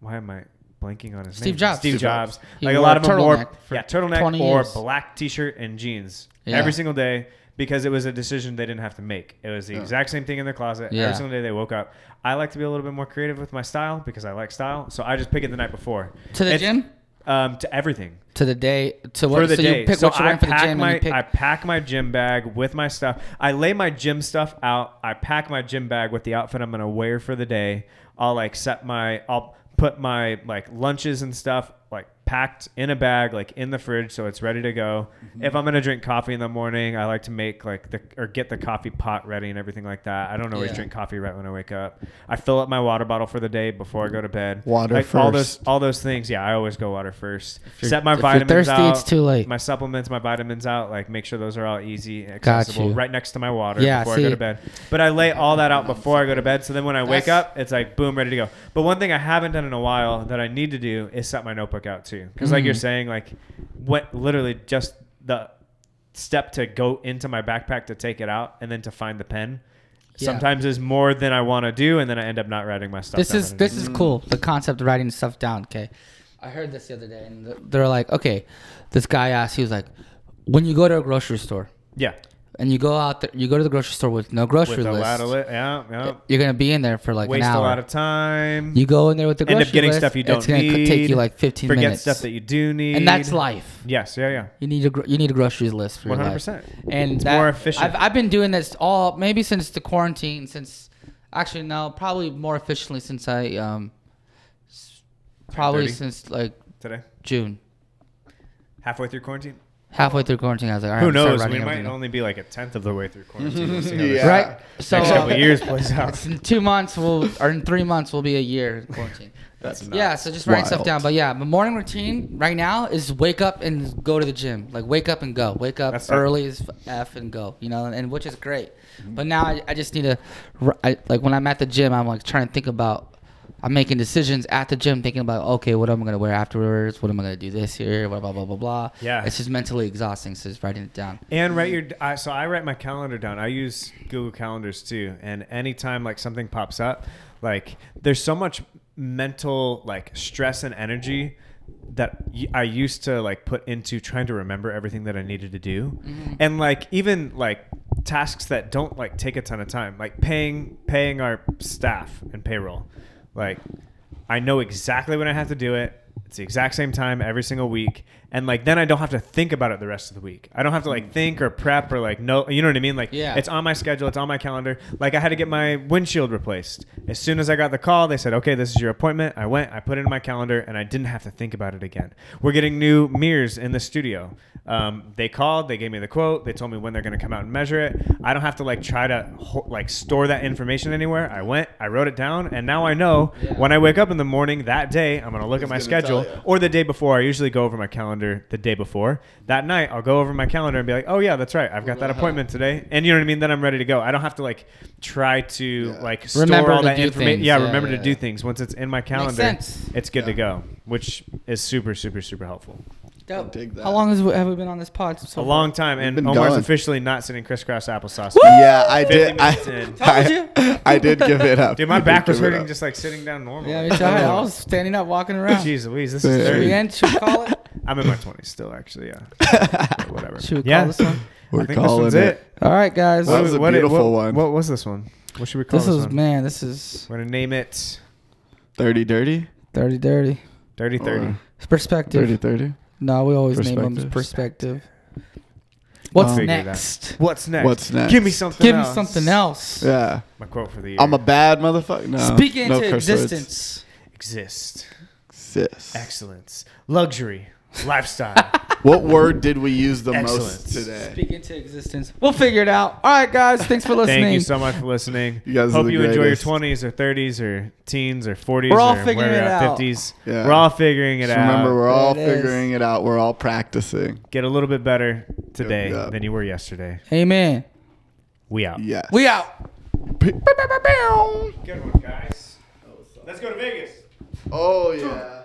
Speaker 3: why am I blanking on his
Speaker 1: Steve
Speaker 3: name
Speaker 1: Jobs.
Speaker 3: Steve
Speaker 1: Steve
Speaker 3: Jobs
Speaker 1: He
Speaker 3: like a lot of them wore yeah turtleneck or
Speaker 1: years.
Speaker 3: black t-shirt and jeans
Speaker 1: Yeah.
Speaker 3: every single day because it was a decision they didn't have to make. It was the
Speaker 2: Yeah.
Speaker 3: exact same thing in their closet.
Speaker 1: Yeah.
Speaker 3: Every single day they woke up. I like to be a little bit more creative with my style because I like style. So I just pick it the night before.
Speaker 1: To the
Speaker 3: It's-
Speaker 1: gym?
Speaker 3: Um, to everything
Speaker 1: To the day to what
Speaker 3: for the
Speaker 1: so
Speaker 3: day.
Speaker 1: you pick
Speaker 3: so
Speaker 1: what you're
Speaker 3: I
Speaker 1: for the
Speaker 3: pack
Speaker 1: gym
Speaker 3: my
Speaker 1: and you pick
Speaker 3: I pack my gym bag with my stuff. I lay my gym stuff out. I pack my gym bag with the outfit I'm gonna wear for the day. I'll like set my I'll put my like lunches and stuff like packed in a bag like in the fridge so it's ready to go.
Speaker 1: Mm-hmm.
Speaker 3: If I'm gonna drink coffee in the morning, I like to make like the or get the coffee pot ready and everything like that. I don't always
Speaker 1: Yeah.
Speaker 3: drink coffee right when I wake up. I fill up my water bottle for the day before I go to bed.
Speaker 2: Water
Speaker 3: like all those all those things. Yeah, I always go water first. Set my
Speaker 1: if you're
Speaker 3: vitamins
Speaker 1: thirsty,
Speaker 3: out.
Speaker 1: it's too late.
Speaker 3: My supplements, my vitamins out. Like make sure those are all easy, accessible,
Speaker 1: you.
Speaker 3: right next to my water
Speaker 1: Yeah,
Speaker 3: before I go to bed. But I lay all that out before I go to bed. So then when I wake up, it's like boom, ready to go. But one thing I haven't done in a while that I need to do is set my notebook out too. Because like you're
Speaker 1: Mhm.
Speaker 3: saying, like what literally just the step to go into my backpack to take it out and then to find the pen.
Speaker 1: Yeah.
Speaker 3: Sometimes is more than I want to do, and then I end up not writing my stuff.
Speaker 1: this
Speaker 3: down
Speaker 1: is
Speaker 3: underneath.
Speaker 1: this is cool. The concept of writing stuff down. Okay, I heard this the other day, and th- they're like, okay, this guy asked, he was like, when you go to a grocery store
Speaker 3: yeah.
Speaker 1: And you go out there, you go to the grocery store with no grocery
Speaker 3: With a
Speaker 1: list,
Speaker 3: lot of it, yeah, yeah.
Speaker 1: you're gonna be in there for like
Speaker 3: Waste
Speaker 1: an
Speaker 3: a
Speaker 1: hour.
Speaker 3: lot of time.
Speaker 1: you go in there with the
Speaker 3: end up getting
Speaker 1: list,
Speaker 3: stuff you don't
Speaker 1: it's gonna
Speaker 3: need.
Speaker 1: take you like 15
Speaker 3: forget
Speaker 1: minutes.
Speaker 3: stuff that you do need,
Speaker 1: and that's life.
Speaker 3: Yes, yeah, yeah.
Speaker 1: You need a gro- you need a groceries list for
Speaker 3: One
Speaker 1: your
Speaker 3: hundred
Speaker 1: life.
Speaker 3: percent.
Speaker 1: and
Speaker 3: It's
Speaker 1: that-
Speaker 3: more efficient.
Speaker 1: I've, I've been doing this all maybe since the quarantine, since actually no, probably more efficiently since I um, probably since like
Speaker 3: Today,
Speaker 1: June,
Speaker 3: halfway through quarantine.
Speaker 1: Halfway through quarantine. I was like, all right,
Speaker 3: Who
Speaker 1: I'm gonna start
Speaker 3: knows? We might
Speaker 1: everything
Speaker 3: only be like a tenth of the way through quarantine. We'll see how
Speaker 2: Yeah.
Speaker 1: right. So
Speaker 3: next couple years plays out.
Speaker 1: in two months we'll or in three months we'll be a year in quarantine.
Speaker 3: That's
Speaker 1: yeah, so just writing stuff
Speaker 2: Wild.
Speaker 1: down. But yeah, my morning routine right now is wake up and go to the gym. Like wake up and go. Wake up
Speaker 3: That's it.
Speaker 1: early as f and go. You know, and which is great. Mm-hmm. But now I, I just need to, r- I, like when I'm at the gym, I'm like trying to think about. I'm making decisions at the gym, thinking about okay, what am I gonna wear afterwards? What am I gonna do this year? Blah blah blah blah blah.
Speaker 3: Yeah.
Speaker 1: it's just mentally exhausting. So just writing it down.
Speaker 3: And write your. I so I write my calendar down. I use Google Calendars too. And anytime like something pops up, like there's so much mental like stress and energy that I used to like put into trying to remember everything that I needed to do, mm-hmm. and like even like tasks that don't like take a ton of time, like paying paying our staff and payroll, like I know exactly when I have to do it. It's the exact same time every single week. And like then I don't have to think about it the rest of the week. I don't have to like think or prep or like no you know what I mean? Like
Speaker 1: Yeah.
Speaker 3: it's on my schedule, it's on my calendar. Like I had to get my windshield replaced. As soon as I got the call, they said, "Okay, this is your appointment." I went, I put it in my calendar and I didn't have to think about it again. We're getting new mirrors in the studio. Um, they called, they gave me the quote, they told me when they're going to come out and measure it. I don't have to like try to ho- like store that information anywhere. I went, I wrote it down, and now I know
Speaker 1: Yeah.
Speaker 3: when I wake up in the morning that day, I'm going to look at my schedule or the day before. I usually go over my calendar the day before. That night, I'll go over my calendar and be like, "Oh yeah, that's right. I've got that appointment today." And you know what I mean? Then I'm ready to go. I don't have to like try to
Speaker 2: Yeah.
Speaker 3: like store
Speaker 1: Remember
Speaker 3: all
Speaker 1: to
Speaker 3: that information. Yeah,
Speaker 1: Yeah,
Speaker 3: remember
Speaker 1: yeah,
Speaker 3: to do things. Once it's in my calendar,
Speaker 1: sense.
Speaker 3: it's good to go, which is super, super, super helpful.
Speaker 2: I'll dig that.
Speaker 1: How long has, have we been on this pod? So
Speaker 3: a long time, and
Speaker 2: been
Speaker 3: Omar's
Speaker 2: going.
Speaker 3: officially not sitting crisscross applesauce.
Speaker 2: Yeah, I did. I,
Speaker 3: minutes in.
Speaker 1: Told you.
Speaker 2: I, I did give it up.
Speaker 3: Dude, my
Speaker 2: I
Speaker 3: back was hurting just like sitting down normal.
Speaker 1: Yeah, me too. I I was standing up, walking around.
Speaker 3: Jeez Louise, this is
Speaker 1: Should we
Speaker 3: dirty.
Speaker 1: end? Should we call it?
Speaker 3: I'm in my 20s still, actually. Yeah. But whatever.
Speaker 1: Should we call
Speaker 3: yeah.
Speaker 1: this one?
Speaker 2: We're
Speaker 3: I think this
Speaker 2: calling
Speaker 3: one's
Speaker 2: it.
Speaker 3: it.
Speaker 1: All right, guys.
Speaker 2: That was a
Speaker 3: what-
Speaker 2: beautiful
Speaker 3: what-
Speaker 2: one.
Speaker 3: What was this one? What should we call
Speaker 1: This
Speaker 3: this,
Speaker 1: is
Speaker 3: one?
Speaker 1: man. This is
Speaker 3: We're gonna name it
Speaker 2: Dirty, dirty.
Speaker 1: dirty, dirty.
Speaker 3: Dirty Thirty.
Speaker 2: Or
Speaker 1: It's perspective.
Speaker 2: Dirty, thirty.
Speaker 1: No, we always name them
Speaker 2: Perspective.
Speaker 1: perspective. What's
Speaker 2: Um,
Speaker 3: Figure it
Speaker 1: next?
Speaker 3: What's next?
Speaker 2: What's next?
Speaker 3: Give me something.
Speaker 1: Give me
Speaker 3: else.
Speaker 1: something else.
Speaker 2: Yeah.
Speaker 3: My quote for the year.
Speaker 2: I'm a bad motherfucker. No.
Speaker 1: Speak
Speaker 2: no
Speaker 1: into
Speaker 2: curse words.
Speaker 1: existence.
Speaker 3: exist,
Speaker 2: Exist.
Speaker 3: excellence, luxury, lifestyle.
Speaker 2: What word did we use the
Speaker 3: Excellence.
Speaker 2: most today?
Speaker 1: Speak into existence. We'll figure it out. All right, guys. Thanks for listening.
Speaker 3: Thank you so much for listening.
Speaker 2: You guys
Speaker 3: Hope
Speaker 2: the
Speaker 3: you enjoy your 20s or 30s or teens or 40s
Speaker 1: We're all
Speaker 3: or
Speaker 1: figuring it out.
Speaker 3: 50s.
Speaker 2: Yeah.
Speaker 3: We're all figuring it
Speaker 2: Just
Speaker 3: out.
Speaker 2: remember, we're all
Speaker 1: There it is.
Speaker 2: figuring it out. We're all practicing.
Speaker 3: Get a little bit better today
Speaker 2: Yeah.
Speaker 3: than you were yesterday.
Speaker 1: Amen.
Speaker 3: We out.
Speaker 2: Yes.
Speaker 1: We out.
Speaker 3: Good one, guys. Let's go to Vegas.
Speaker 2: Oh yeah.